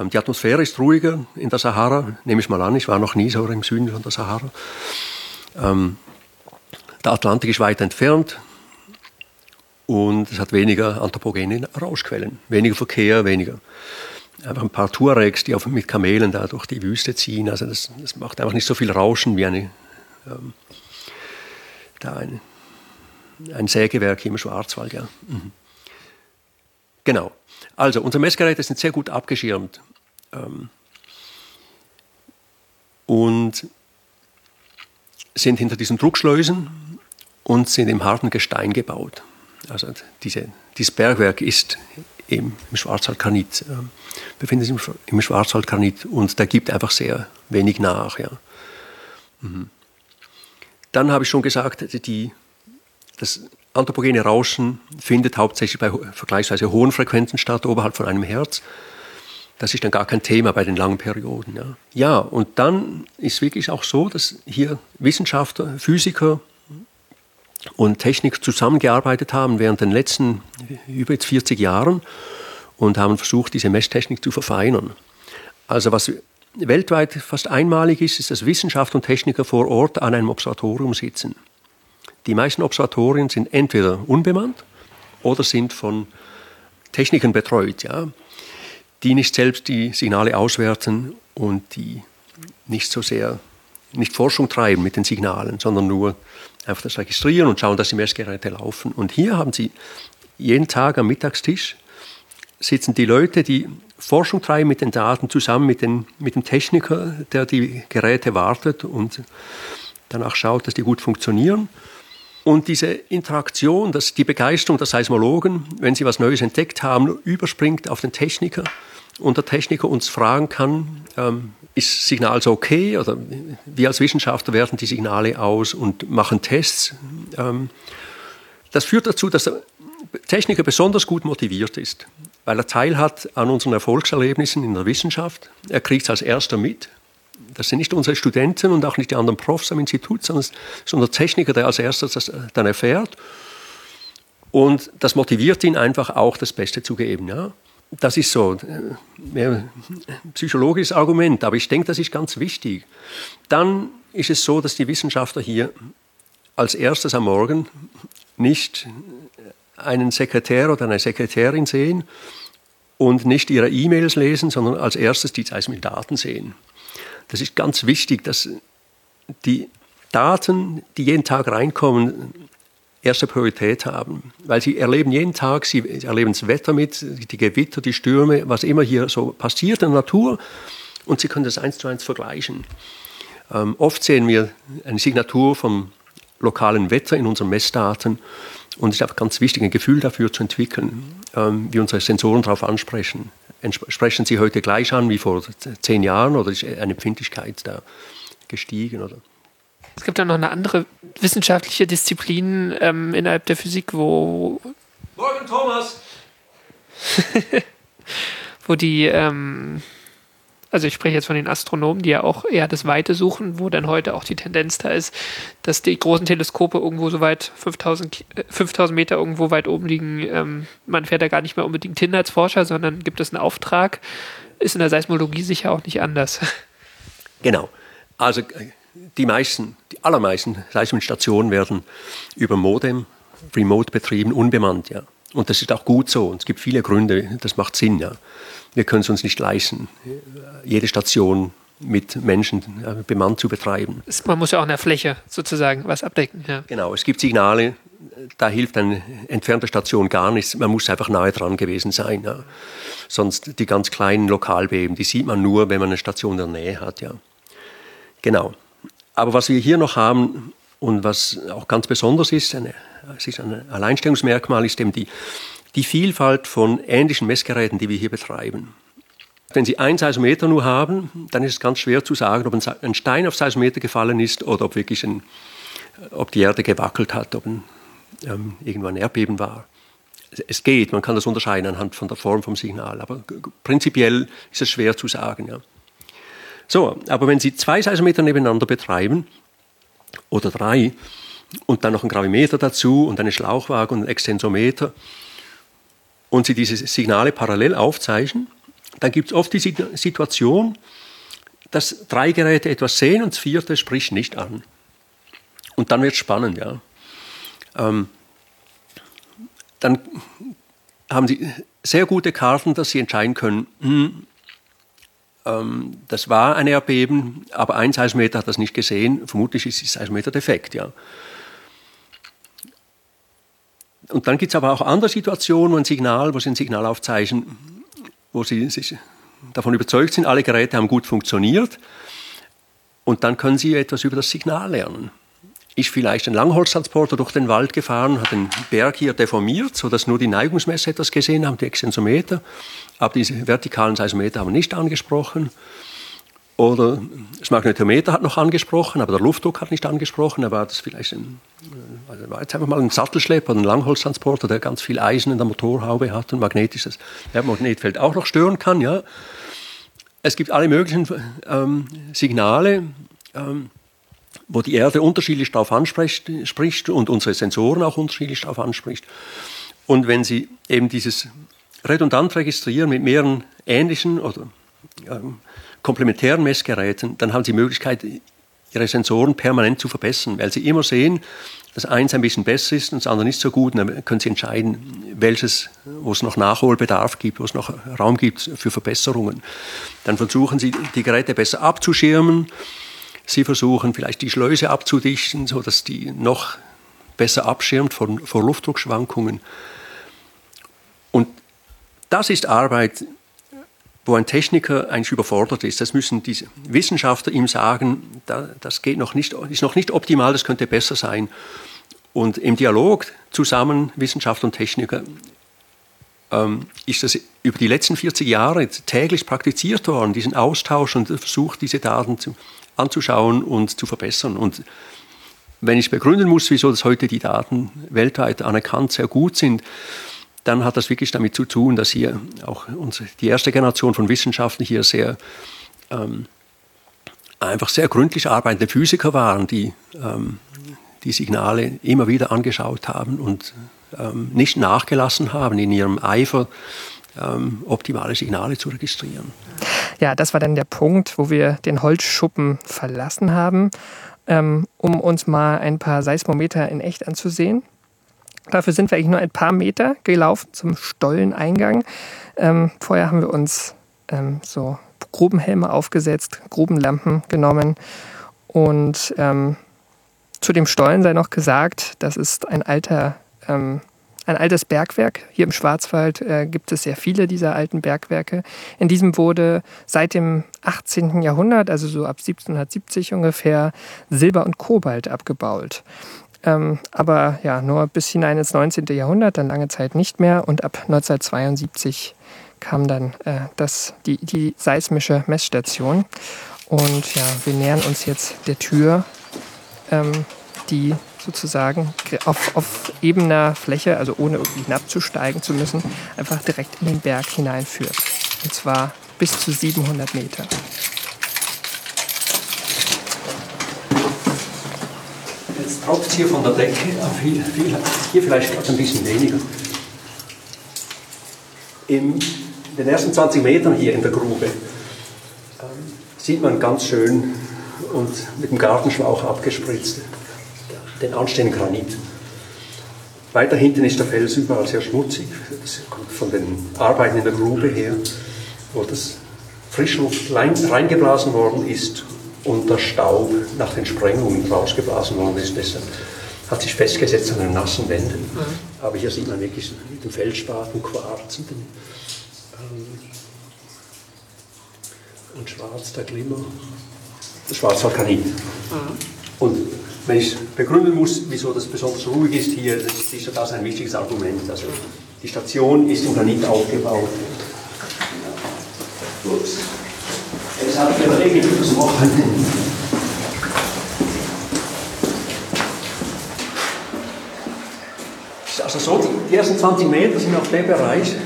ähm, die Atmosphäre ist ruhiger in der Sahara, nehme ich mal an, ich war noch nie so im Süden von der Sahara. Ähm, der Atlantik ist weit entfernt, und es hat weniger anthropogene Rauschquellen, weniger Verkehr, weniger. Einfach ein paar Tuaregs, die auf, mit Kamelen da durch die Wüste ziehen. Also das, das macht einfach nicht so viel Rauschen wie eine, ähm, da ein, ein Sägewerk hier im Schwarzwald. Ja. Mhm. Genau. Also unsere Messgeräte sind sehr gut abgeschirmt. Ähm, und sind hinter diesen Druckschleusen und sind im harten Gestein gebaut. Also diese, dieses Bergwerk ist im, Schwarzwaldgranit, befindet sich im, im und da gibt einfach sehr wenig nach. Ja. Mhm. Dann habe ich schon gesagt, die, das anthropogene Rauschen findet hauptsächlich bei vergleichsweise hohen Frequenzen statt, oberhalb von einem Herz. Das ist dann gar kein Thema bei den langen Perioden. Ja, ja und dann ist wirklich auch so, dass hier Wissenschaftler, Physiker, und Technik zusammengearbeitet haben während den letzten über 40 Jahren und haben versucht, diese Messtechnik zu verfeinern. Also was weltweit fast einmalig ist, ist, dass Wissenschaftler und Techniker vor Ort an einem Observatorium sitzen. Die meisten Observatorien sind entweder unbemannt oder sind von Technikern betreut, ja, die nicht selbst die Signale auswerten und die nicht so sehr, nicht Forschung treiben mit den Signalen, sondern nur einfach das registrieren und schauen, dass die Messgeräte laufen. Und hier haben Sie jeden Tag am Mittagstisch sitzen die Leute, die Forschung treiben mit den Daten zusammen mit, den, mit dem Techniker, der die Geräte wartet und danach schaut, dass die gut funktionieren. Und diese Interaktion, dass die Begeisterung der Seismologen, wenn sie was Neues entdeckt haben, überspringt auf den Techniker und der Techniker uns fragen kann, ähm, ist Signal so okay? Oder wir als Wissenschaftler werten die Signale aus und machen Tests. Ähm, das führt dazu, dass der Techniker besonders gut motiviert ist, weil er teilhat an unseren Erfolgserlebnissen in der Wissenschaft. Er kriegt es als erster mit. Das sind nicht unsere Studenten und auch nicht die anderen Profs am Institut, sondern, sondern der Techniker, der als erstes das dann erfährt. Und das motiviert ihn einfach auch, das Beste zu geben. Ja? Das ist so, mehr äh, psychologisches Argument, aber ich denke, das ist ganz wichtig. Dann ist es so, dass die Wissenschaftler hier als erstes am Morgen nicht einen Sekretär oder eine Sekretärin sehen und nicht ihre E-Mails lesen, sondern als erstes die Seismildaten sehen. das ist ganz wichtig, dass die Daten, die jeden Tag reinkommen, erste Priorität haben. Weil sie erleben jeden Tag, sie erleben das Wetter mit, die Gewitter, die Stürme, was immer hier so passiert in der Natur und sie können das eins zu eins vergleichen. Ähm, oft sehen wir eine Signatur vom lokalen Wetter in unseren Messdaten und es ist einfach ganz wichtig, ein Gefühl dafür zu entwickeln, ähm, wie unsere Sensoren darauf ansprechen. Sprechen sie heute gleich an wie vor zehn Jahren oder ist eine Empfindlichkeit da gestiegen? Oder? Es gibt ja noch eine andere wissenschaftliche Disziplin ähm, innerhalb der Physik, wo. Morgen, Thomas! wo die. Ähm, also ich spreche jetzt von den Astronomen, die ja auch eher das Weite suchen, wo dann heute auch die Tendenz da ist, dass die großen Teleskope irgendwo so weit 5000, 5000 Meter irgendwo weit oben liegen. Ähm, man fährt da gar nicht mehr unbedingt hin als Forscher, sondern gibt es einen Auftrag. Ist in der Seismologie sicher auch nicht anders. Genau. Also äh, die meisten, die allermeisten Seismikstationen werden über Modem remote betrieben, unbemannt, ja. Und das ist auch gut so. Und es gibt viele Gründe, das macht Sinn, ja. Wir können es uns nicht leisten, jede Station mit Menschen bemannt zu betreiben. Man muss ja auch in der Fläche sozusagen was abdecken. Ja. Genau, es gibt Signale, da hilft eine entfernte Station gar nichts. Man muss einfach nahe dran gewesen sein. Ja. Sonst die ganz kleinen Lokalbeben, die sieht man nur, wenn man eine Station in der Nähe hat. Ja. Genau. Aber was wir hier noch haben und was auch ganz besonders ist, eine, es ist ein Alleinstellungsmerkmal, ist eben die, die Vielfalt von ähnlichen Messgeräten, die wir hier betreiben. Wenn Sie ein Seismometer nur haben, dann ist es ganz schwer zu sagen, ob ein Stein auf Seismometer gefallen ist oder ob wirklich ein, ob die Erde gewackelt hat, ob ein, ähm, irgendwo ein Erdbeben war. Es geht, man kann das unterscheiden anhand von der Form vom Signal, aber prinzipiell ist es schwer zu sagen. Ja. So, aber wenn Sie zwei Seismometer nebeneinander betreiben, oder drei, und dann noch ein Gravimeter dazu und eine Schlauchwaage und ein Extensometer, und Sie diese Signale parallel aufzeichnen, dann gibt es oft die Situation, dass drei Geräte etwas sehen und das vierte spricht nicht an. Und dann wird es spannend, ja. Ähm, dann haben Sie sehr gute Karten, dass Sie entscheiden können, hm, das war ein Erdbeben, aber ein Seismometer hat das nicht gesehen. Vermutlich ist das Seismometer defekt, ja. Und dann gibt es aber auch andere Situationen, wo ein Signal, wo Sie ein Signal aufzeichnen, wo Sie sich davon überzeugt sind, alle Geräte haben gut funktioniert. Und dann können Sie etwas über das Signal lernen. Ist vielleicht ein Langholztransporter durch den Wald gefahren, hat den Berg hier deformiert, sodass nur die Neigungsmesser etwas gesehen haben, die Extensometer aber diese vertikalen Seismometer haben nicht angesprochen. Oder das Magnetometer hat noch angesprochen, aber der Luftdruck hat nicht angesprochen. Da war das vielleicht ein, also war jetzt einfach mal ein Sattelschlepper, ein Langholztransporter, der ganz viel Eisen in der Motorhaube hat und magnetisches Magnetfeld auch noch stören kann. Ja. Es gibt alle möglichen ähm, Signale, ähm, wo die Erde unterschiedlich darauf anspricht spricht und unsere Sensoren auch unterschiedlich darauf anspricht. Und wenn Sie eben dieses redundant registrieren mit mehreren ähnlichen oder ähm, komplementären Messgeräten, dann haben Sie die Möglichkeit, Ihre Sensoren permanent zu verbessern, weil Sie immer sehen, dass eins ein bisschen besser ist und das andere nicht so gut. Und dann können Sie entscheiden, welches, wo es noch Nachholbedarf gibt, wo es noch Raum gibt für Verbesserungen. Dann versuchen Sie, die Geräte besser abzuschirmen. Sie versuchen vielleicht die Schleuse abzudichten, sodass die noch besser abschirmt vor, vor Luftdruckschwankungen. Und das ist Arbeit, wo ein Techniker eigentlich überfordert ist. Das müssen diese Wissenschaftler ihm sagen, das geht noch nicht, ist noch nicht optimal, das könnte besser sein. Und im Dialog zusammen, Wissenschaftler und Techniker, ähm, ist das über die letzten 40 Jahre täglich praktiziert worden, diesen Austausch und versucht, diese Daten zu, anzuschauen und zu verbessern. Und wenn ich begründen muss, wieso das heute die Daten weltweit anerkannt sehr gut sind, dann hat das wirklich damit zu tun, dass hier auch unsere, die erste Generation von Wissenschaftlern hier sehr ähm, einfach sehr gründlich arbeitende Physiker waren, die ähm, die Signale immer wieder angeschaut haben und ähm, nicht nachgelassen haben in ihrem Eifer, ähm, optimale Signale zu registrieren. Ja, das war dann der Punkt, wo wir den Holzschuppen verlassen haben, ähm, um uns mal ein paar Seismometer in echt anzusehen. Dafür sind wir eigentlich nur ein paar Meter gelaufen zum Stolleneingang. Ähm, vorher haben wir uns ähm, so Grubenhelme aufgesetzt, Grubenlampen genommen und ähm, zu dem Stollen sei noch gesagt, das ist ein alter ähm, ein altes Bergwerk. Hier im Schwarzwald äh, gibt es sehr viele dieser alten Bergwerke. In diesem wurde seit dem 18. Jahrhundert, also so ab 1770 ungefähr, Silber und Kobalt abgebaut. Ähm, aber ja, nur bis hinein ins 19. Jahrhundert, dann lange Zeit nicht mehr. Und ab 1972 kam dann äh, das, die, die seismische Messstation. Und ja, wir nähern uns jetzt der Tür, ähm, die sozusagen auf, auf ebener Fläche, also ohne irgendwie hinabzusteigen zu müssen, einfach direkt in den Berg hineinführt. Und zwar bis zu 700 Meter. Jetzt tropft es hier von der Decke, viel, viel, hier vielleicht gerade ein bisschen weniger. In den ersten 20 Metern hier in der Grube ähm, sieht man ganz schön und mit dem Gartenschlauch abgespritzte den anstehenden Granit. Weiter hinten ist der Fels überall sehr schmutzig. Das kommt von den Arbeiten in der Grube her, wo das Frischluft reingeblasen worden ist und der Staub nach den Sprengungen rausgeblasen worden ist. Deshalb hat sich festgesetzt an den nassen Wänden. Mhm. Aber hier sieht man wirklich mit dem Feldspaten, Quarz und, den, ähm, und Schwarz, der Glimmer. Das Schwarzwaldgranit. Mhm. Und wenn ich begründen muss, wieso das besonders ruhig ist hier, ist das ein wichtiges Argument. Also die Station ist im Granit aufgebaut. Ups. Es hat geregnet übers Wochenende. Also so, die, ersten 20 Meter sind auf dem Bereich,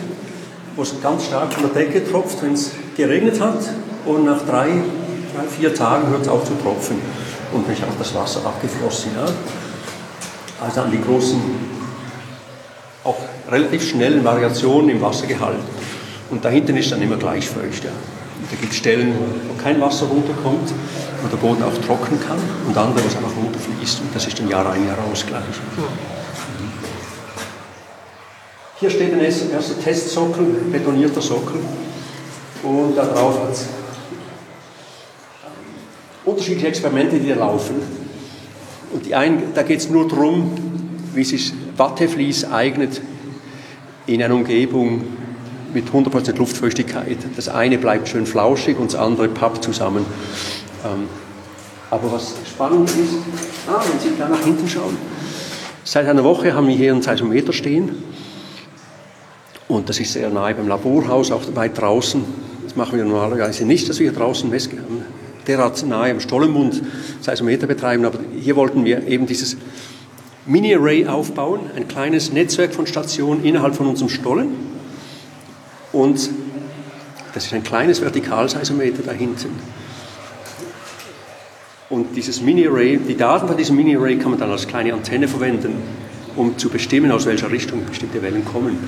wo es ganz stark von der Decke tropft, wenn es geregnet hat. Und nach drei, drei vier Tagen hört es auf zu tropfen und ist auch das Wasser abgeflossen. Ja. Also an die großen, auch relativ schnellen Variationen im Wassergehalt. Und da hinten ist dann immer gleich feucht. Ja. Da gibt es Stellen, wo kein Wasser runterkommt, wo der Boden auch trocknen kann und andere, wo es einfach runterfließt. Und das ist dann Jahr ein, Jahr aus gleich. Hier steht ein erster Testsockel, betonierter Sockel. Und darauf hat es unterschiedliche Experimente, die da laufen. Und die einen, da geht es nur darum, wie sich Watteflies eignet in einer Umgebung mit 100% Luftfeuchtigkeit. Das eine bleibt schön flauschig und das andere pappt zusammen. Ähm, aber was spannend ist, ah, wenn Sie da nach hinten schauen, seit einer Woche haben wir hier einen Seismometer stehen und das ist sehr nahe beim Laborhaus, auch weit draußen. Das machen wir normalerweise nicht, dass wir hier draußen messen derart nahe am Stollenmund Seismometer betreiben, aber hier wollten wir eben dieses Mini-Array aufbauen, ein kleines Netzwerk von Stationen innerhalb von unserem Stollen. Und das ist ein kleines Vertikalseismometer da hinten. Und dieses Mini-Array, die Daten von diesem Mini-Array kann man dann als kleine Antenne verwenden, um zu bestimmen, aus welcher Richtung bestimmte Wellen kommen.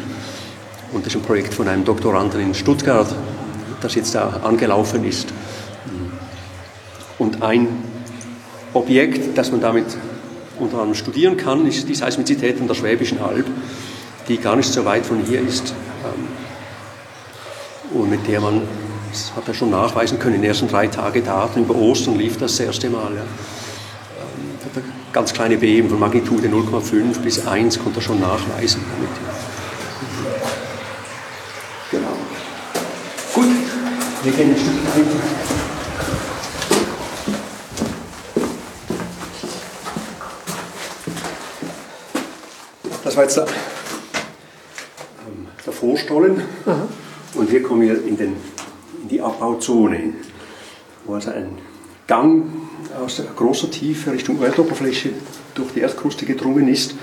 Und das ist ein Projekt von einem Doktoranden in Stuttgart, das jetzt da angelaufen ist. Und ein Objekt, das man damit unter anderem studieren kann, ist die Seismizität an der Schwäbischen Alb, die gar nicht so weit von hier ist ähm, und mit der man, das hat er schon nachweisen können, in den ersten drei Tagen Daten über Ostern lief das, das erste Mal. Ja. Ähm, ganz kleine Beben von Magnitude 0,5 bis 1 konnte er schon nachweisen. Damit. Genau. Gut, wir gehen ein Stück weiter. War jetzt der, der Vorstollen. Aha. Und hier kommen wir in, den, in die Abbauzone, wo also ein Gang aus großer Tiefe Richtung Erdoberfläche durch die Erdkruste gedrungen ist.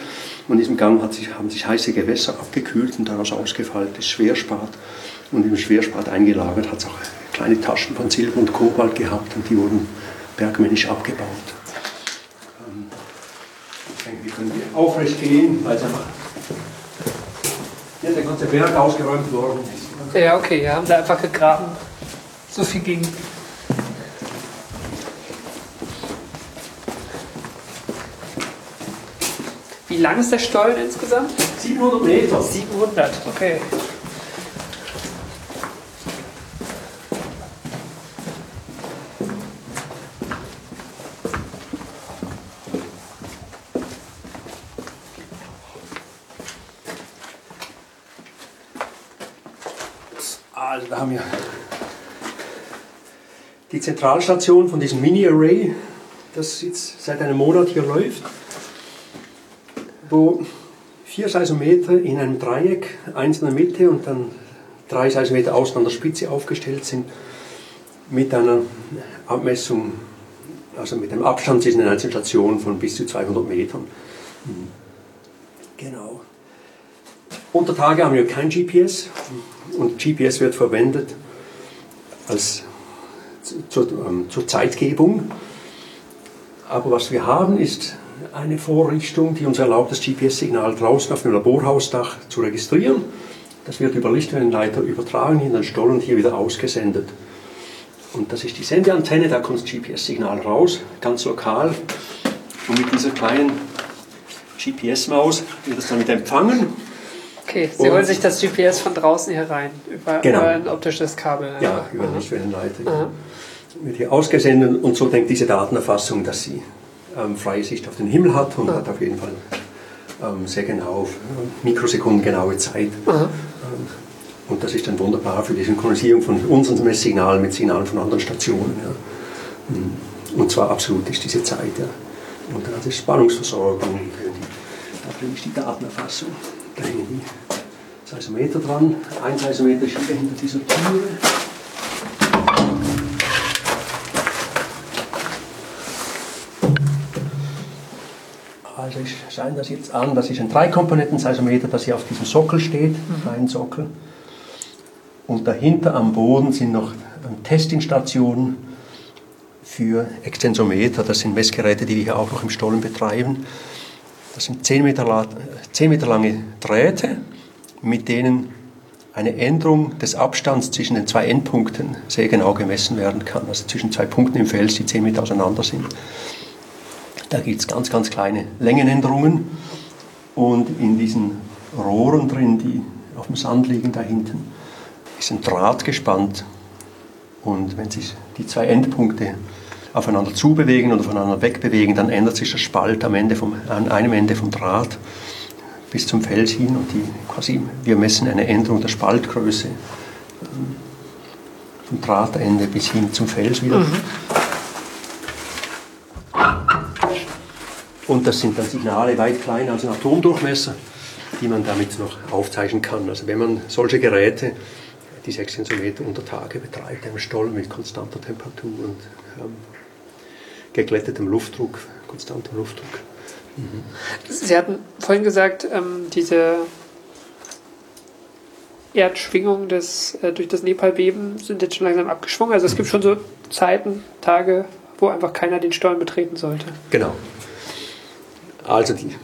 Und in diesem Gang sich, haben sich heiße Gewässer abgekühlt und daraus ausgefalltes Schwerspat. Und im Schwerspat eingelagert hat es auch kleine Taschen von Silber und Kobalt gehabt und die wurden bergmännisch abgebaut können wir aufrecht gehen, es einfach hier der ganze Berg ausgeräumt worden ist. Ja, okay, wir haben da einfach gegraben. So viel ging. Wie lang ist der Stollen insgesamt? 700 Meter. 700, okay. Da haben wir die Zentralstation von diesem Mini-Array, das jetzt seit einem Monat hier läuft, wo vier Seismometer in einem Dreieck, eins in der Mitte und dann drei Seismometer außen an der Spitze aufgestellt sind, mit einer Abmessung, also mit einem Abstand zwischen den einzelnen Stationen von bis zu 200 Metern. Genau. Unter Tage haben wir kein GPS und GPS wird verwendet als zur, ähm, zur Zeitgebung. Aber was wir haben, ist eine Vorrichtung, die uns erlaubt, das GPS-Signal draußen auf dem Laborhausdach zu registrieren. Das wird über Lichtwellenleiter übertragen in den Stollen und hier wieder ausgesendet. Und das ist die Sendeantenne, da kommt das GPS-Signal raus, ganz lokal. Und mit dieser kleinen GPS-Maus wird das dann empfangen. Okay, Sie und holen sich das GPS von draußen hier rein, über, genau. über ein optisches Kabel. Ja, über Lichtwellenleiter. Wird hier ausgesendet und so denkt diese Datenerfassung, dass sie ähm, freie Sicht auf den Himmel hat und hat auf jeden Fall ähm, sehr genau, auf Mikrosekunden genaue Zeit. Ähm, und das ist dann wunderbar für die Synchronisierung von unseren Messsignalen mit Signalen von anderen Stationen. Ja. Mhm. Und zwar absolut ist diese Zeit. Ja. Und dann hat es Spannungsversorgung, da ist die Datenerfassung. Die Seismometer dran. Ein Seismometer hier hinter dieser Türe. Also ich schaue das jetzt an, das ist ein Dreikomponenten-Seismometer, das hier auf diesem Sockel steht, mhm. kleinen Sockel. Und dahinter am Boden sind noch Testingstationen für Extensometer. Das sind Messgeräte, die wir hier auch noch im Stollen betreiben. Das sind 10 Meter, 10 Meter lange Drähte, mit denen eine Änderung des Abstands zwischen den zwei Endpunkten sehr genau gemessen werden kann. Also zwischen zwei Punkten im Fels, die 10 Meter auseinander sind. Da gibt es ganz, ganz kleine Längenänderungen. Und in diesen Rohren drin, die auf dem Sand liegen da hinten, ist ein Draht gespannt. Und wenn sich die zwei Endpunkte aufeinander zubewegen oder voneinander wegbewegen, dann ändert sich der Spalt am Ende vom, an einem Ende vom Draht bis zum Fels hin und die quasi, wir messen eine Änderung der Spaltgröße ähm, vom Drahtende bis hin zum Fels wieder. Mhm. Und das sind dann Signale weit kleiner als ein Atomdurchmesser, die man damit noch aufzeichnen kann. Also wenn man solche Geräte, die 6 Meter unter Tage betreibt, einem Stollen mit konstanter Temperatur und ähm, geglättetem Luftdruck, konstantem Luftdruck. Mhm. Sie hatten vorhin gesagt, ähm, diese Erdschwingungen des, äh, durch das Nepalbeben sind jetzt schon langsam abgeschwungen. Also es gibt schon so Zeiten, Tage, wo einfach keiner den Stollen betreten sollte. Genau. Also die,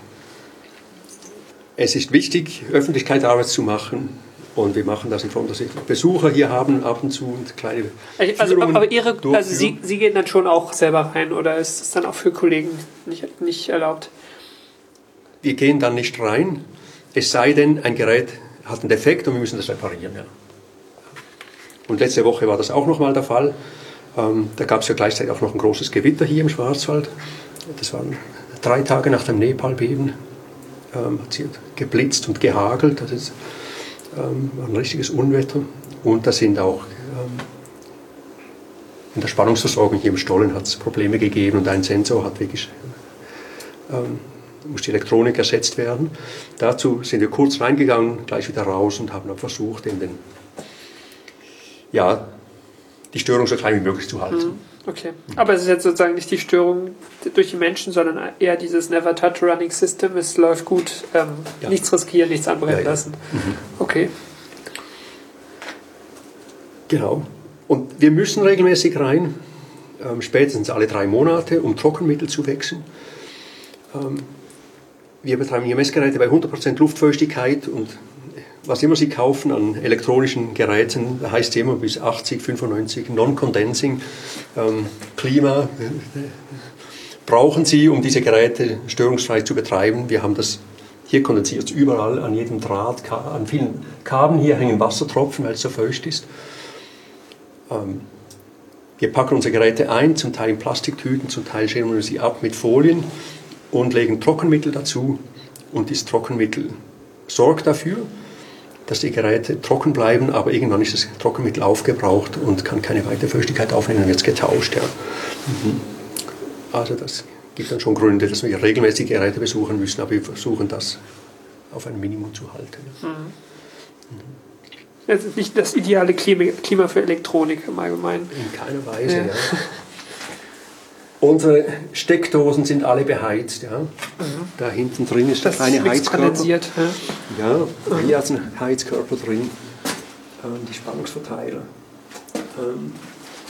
es ist wichtig, Öffentlichkeitsarbeit zu machen. Und wir machen das in Form, dass wir Besucher hier haben, ab und zu und kleine. Also, aber Ihre, also Sie, Sie gehen dann schon auch selber rein oder ist das dann auch für Kollegen nicht, nicht erlaubt? Wir gehen dann nicht rein, es sei denn, ein Gerät hat einen Defekt und wir müssen das reparieren. Ja. Und letzte Woche war das auch nochmal der Fall. Ähm, da gab es ja gleichzeitig auch noch ein großes Gewitter hier im Schwarzwald. Das waren drei Tage nach dem Nepalbeben. Ähm, hat es geblitzt und gehagelt. Das ist ein richtiges Unwetter. Und da sind auch ähm, in der Spannungsversorgung hier im Stollen hat es Probleme gegeben und ein Sensor hat wirklich ähm, muss die Elektronik ersetzt werden. Dazu sind wir kurz reingegangen, gleich wieder raus und haben dann versucht, in den, ja, die Störung so klein wie möglich zu halten. Mhm. Okay. Aber es ist jetzt sozusagen nicht die Störung durch die Menschen, sondern eher dieses Never Touch Running System. Es läuft gut, ähm, ja. nichts riskieren, nichts anbrennen ja, ja. lassen. Mhm. Okay. Genau. Und wir müssen regelmäßig rein, ähm, spätestens alle drei Monate, um Trockenmittel zu wechseln. Ähm, wir betreiben hier Messgeräte bei 100% Luftfeuchtigkeit und was immer Sie kaufen an elektronischen Geräten, heißt immer bis 80, 95, Non-Condensing, ähm, Klima, äh, brauchen Sie, um diese Geräte störungsfrei zu betreiben. Wir haben das, hier kondensiert überall, an jedem Draht, an vielen Kabeln, hier hängen Wassertropfen, weil es so feucht ist. Ähm, wir packen unsere Geräte ein, zum Teil in Plastiktüten, zum Teil schirmen wir sie ab mit Folien und legen Trockenmittel dazu. Und dieses Trockenmittel sorgt dafür, dass die Geräte trocken bleiben, aber irgendwann ist das Trockenmittel aufgebraucht und kann keine weitere Feuchtigkeit aufnehmen, dann wird es getauscht. Ja. Mhm. Also das gibt dann schon Gründe, dass wir regelmäßig Geräte besuchen müssen, aber wir versuchen das auf ein Minimum zu halten. Ja. Mhm. Das ist nicht das ideale Klima für Elektronik im Allgemeinen. In keiner Weise, ja. ja. Unsere Steckdosen sind alle beheizt. Ja. Mhm. Da hinten drin ist das kleine Heizkörper. Ja, ja mhm. hier ist ein Heizkörper drin. Ähm, die Spannungsverteiler. Ähm,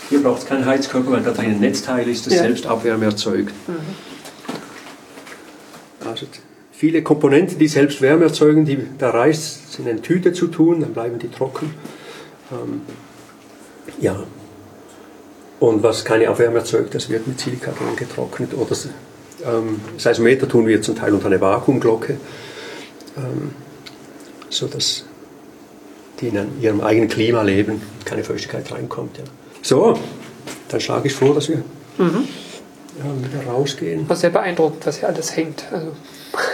hier braucht es keinen Heizkörper, weil da drin ein Netzteil ist, das ja. selbst Abwärme erzeugt. Mhm. Also viele Komponenten, die selbst Wärme erzeugen, die, da reicht in eine Tüte zu tun, dann bleiben die trocken. Ähm, ja, und was keine Abwärme erzeugt, das wird mit Silikagel getrocknet. Oder ähm, Seismometer tun wir zum Teil unter eine Vakuumglocke, ähm, sodass die in ihrem eigenen Klima leben, keine Feuchtigkeit reinkommt. Ja. So, dann schlage ich vor, dass wir mhm. ja, wieder rausgehen. Was sehr beeindruckend, was hier alles hängt. Also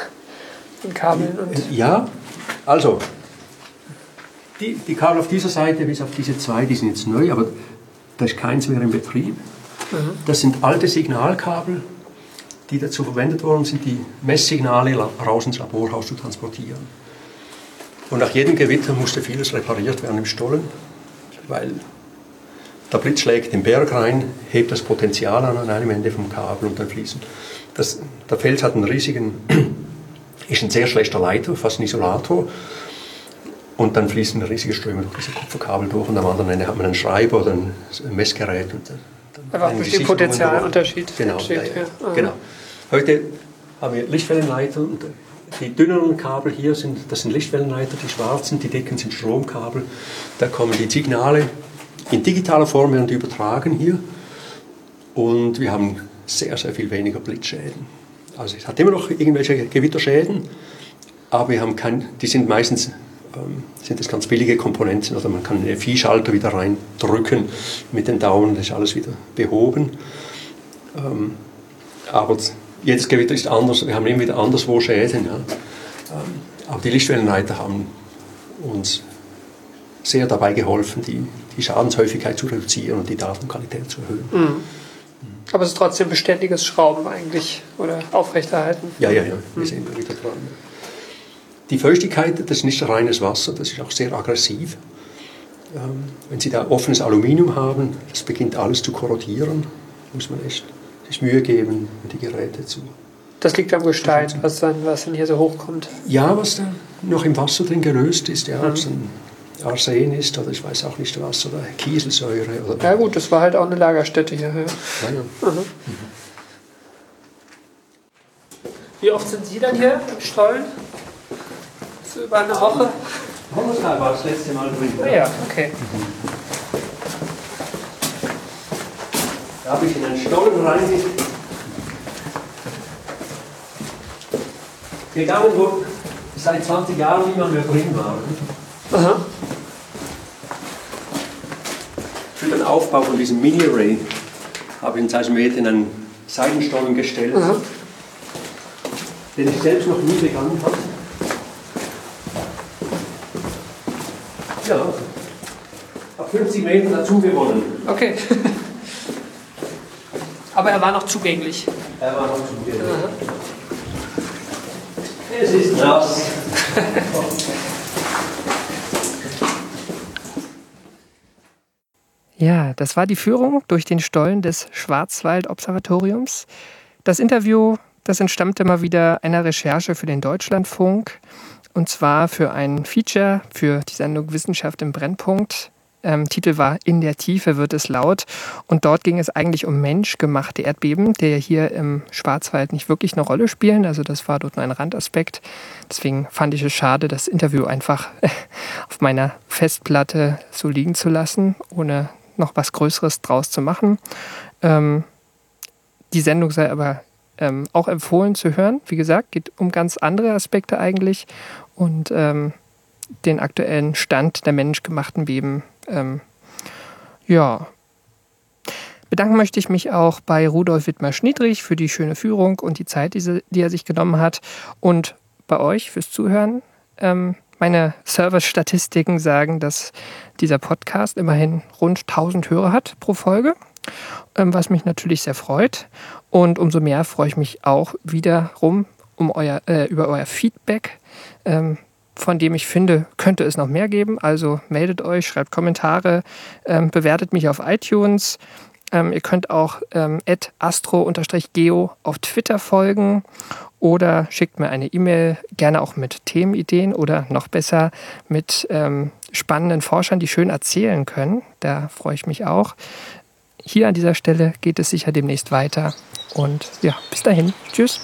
in Kabeln und. Ja, also die, die Kabel auf dieser Seite bis auf diese zwei, die sind jetzt neu, aber da ist keins mehr in Betrieb. Das sind alte Signalkabel, die dazu verwendet worden sind, die Messsignale raus ins Laborhaus zu transportieren. Und nach jedem Gewitter musste vieles repariert werden im Stollen, weil der Blitz schlägt den Berg rein, hebt das Potenzial an an einem Ende vom Kabel und dann fließen. Das, der Fels hat einen riesigen, ist ein sehr schlechter Leiter, fast ein Isolator. Und dann fließen riesige Ströme durch diese Kupferkabel durch und am anderen Ende hat man einen Schreiber oder ein Messgerät. Und dann Einfach durch den Potenzialunterschied genau, Ja, ja. genau. Heute haben wir Lichtwellenleiter und die dünneren Kabel hier sind, das sind Lichtwellenleiter, die schwarzen, die dicken sind Stromkabel. Da kommen die Signale in digitaler Form werden die übertragen hier und wir haben sehr, sehr viel weniger Blitzschäden. Also es hat immer noch irgendwelche Gewitterschäden, aber wir haben kein, die sind meistens sind das ganz billige Komponenten. Also man kann einen FI-Schalter wieder reindrücken mit den Daumen, das ist alles wieder behoben. Ähm, aber jedes Gewitter ist anders, wir haben immer wieder anderswo Schäden. Ja. Ähm, aber die Lichtwellenleiter haben uns sehr dabei geholfen, die, die Schadenshäufigkeit zu reduzieren und die Datenqualität zu erhöhen. Mhm. Aber es ist trotzdem beständiges Schrauben eigentlich oder aufrechterhalten. Ja, ja, ja, wir mhm. sind immer wieder dran. Die Feuchtigkeit, das ist nicht reines Wasser, das ist auch sehr aggressiv. Ähm, wenn Sie da offenes Aluminium haben, das beginnt alles zu korrodieren, muss man echt sich Mühe geben, die Geräte zu. Das liegt am Gestein, was dann, was dann hier so hochkommt. Ja, was da noch im Wasser drin gelöst ist, ja, mhm. ob es ein Arsen ist oder ich weiß auch nicht was, oder Kieselsäure. Oder ja gut, das war halt auch eine Lagerstätte hier. Ja. Ja, ja. Mhm. Wie oft sind Sie dann hier im Stollen? So über eine Woche? Donnerstag war das letzte Mal drin. Ah ja, okay. Da habe ich in einen Stollen reingegangen, wo seit 20 Jahren niemand mehr drin war. Aha. Für den Aufbau von diesem Mini-Array habe ich einen Seismometer in einen Seitenstollen gestellt, Aha. den ich selbst noch nie begangen habe. Ja, auf 50 Metern dazu gewonnen. Okay. Aber er war noch zugänglich. Er war noch zugänglich. Aha. Es ist nass. Ja, das war die Führung durch den Stollen des Schwarzwald-Observatoriums. Das Interview, das entstammte mal wieder einer Recherche für den Deutschlandfunk und zwar für ein Feature für die Sendung Wissenschaft im Brennpunkt. Ähm, Titel war In der Tiefe wird es laut. Und dort ging es eigentlich um menschgemachte Erdbeben, die ja hier im Schwarzwald nicht wirklich eine Rolle spielen. Also das war dort nur ein Randaspekt. Deswegen fand ich es schade, das Interview einfach auf meiner Festplatte so liegen zu lassen, ohne noch was Größeres draus zu machen. Ähm, die Sendung sei aber ähm, auch empfohlen zu hören. Wie gesagt, geht um ganz andere Aspekte eigentlich und ähm, den aktuellen Stand der menschgemachten Beben. Ähm, ja. Bedanken möchte ich mich auch bei Rudolf Wittmer-Schniedrich für die schöne Führung und die Zeit, die, er sich genommen hat und bei euch fürs Zuhören. Ähm, meine Service-Statistiken sagen, dass dieser Podcast immerhin rund 1000 Hörer hat pro Folge, ähm, was mich natürlich sehr freut. Und umso mehr freue ich mich auch wiederum um euer, äh, über euer Feedback. Ähm, von dem ich finde, könnte es noch mehr geben. Also meldet euch, schreibt Kommentare, ähm, bewertet mich auf iTunes. Ähm, ihr könnt auch ähm, astro-geo auf Twitter folgen oder schickt mir eine E-Mail, gerne auch mit Themenideen oder noch besser mit ähm, spannenden Forschern, die schön erzählen können. Da freue ich mich auch. Hier an dieser Stelle geht es sicher demnächst weiter. Und ja, bis dahin. Tschüss.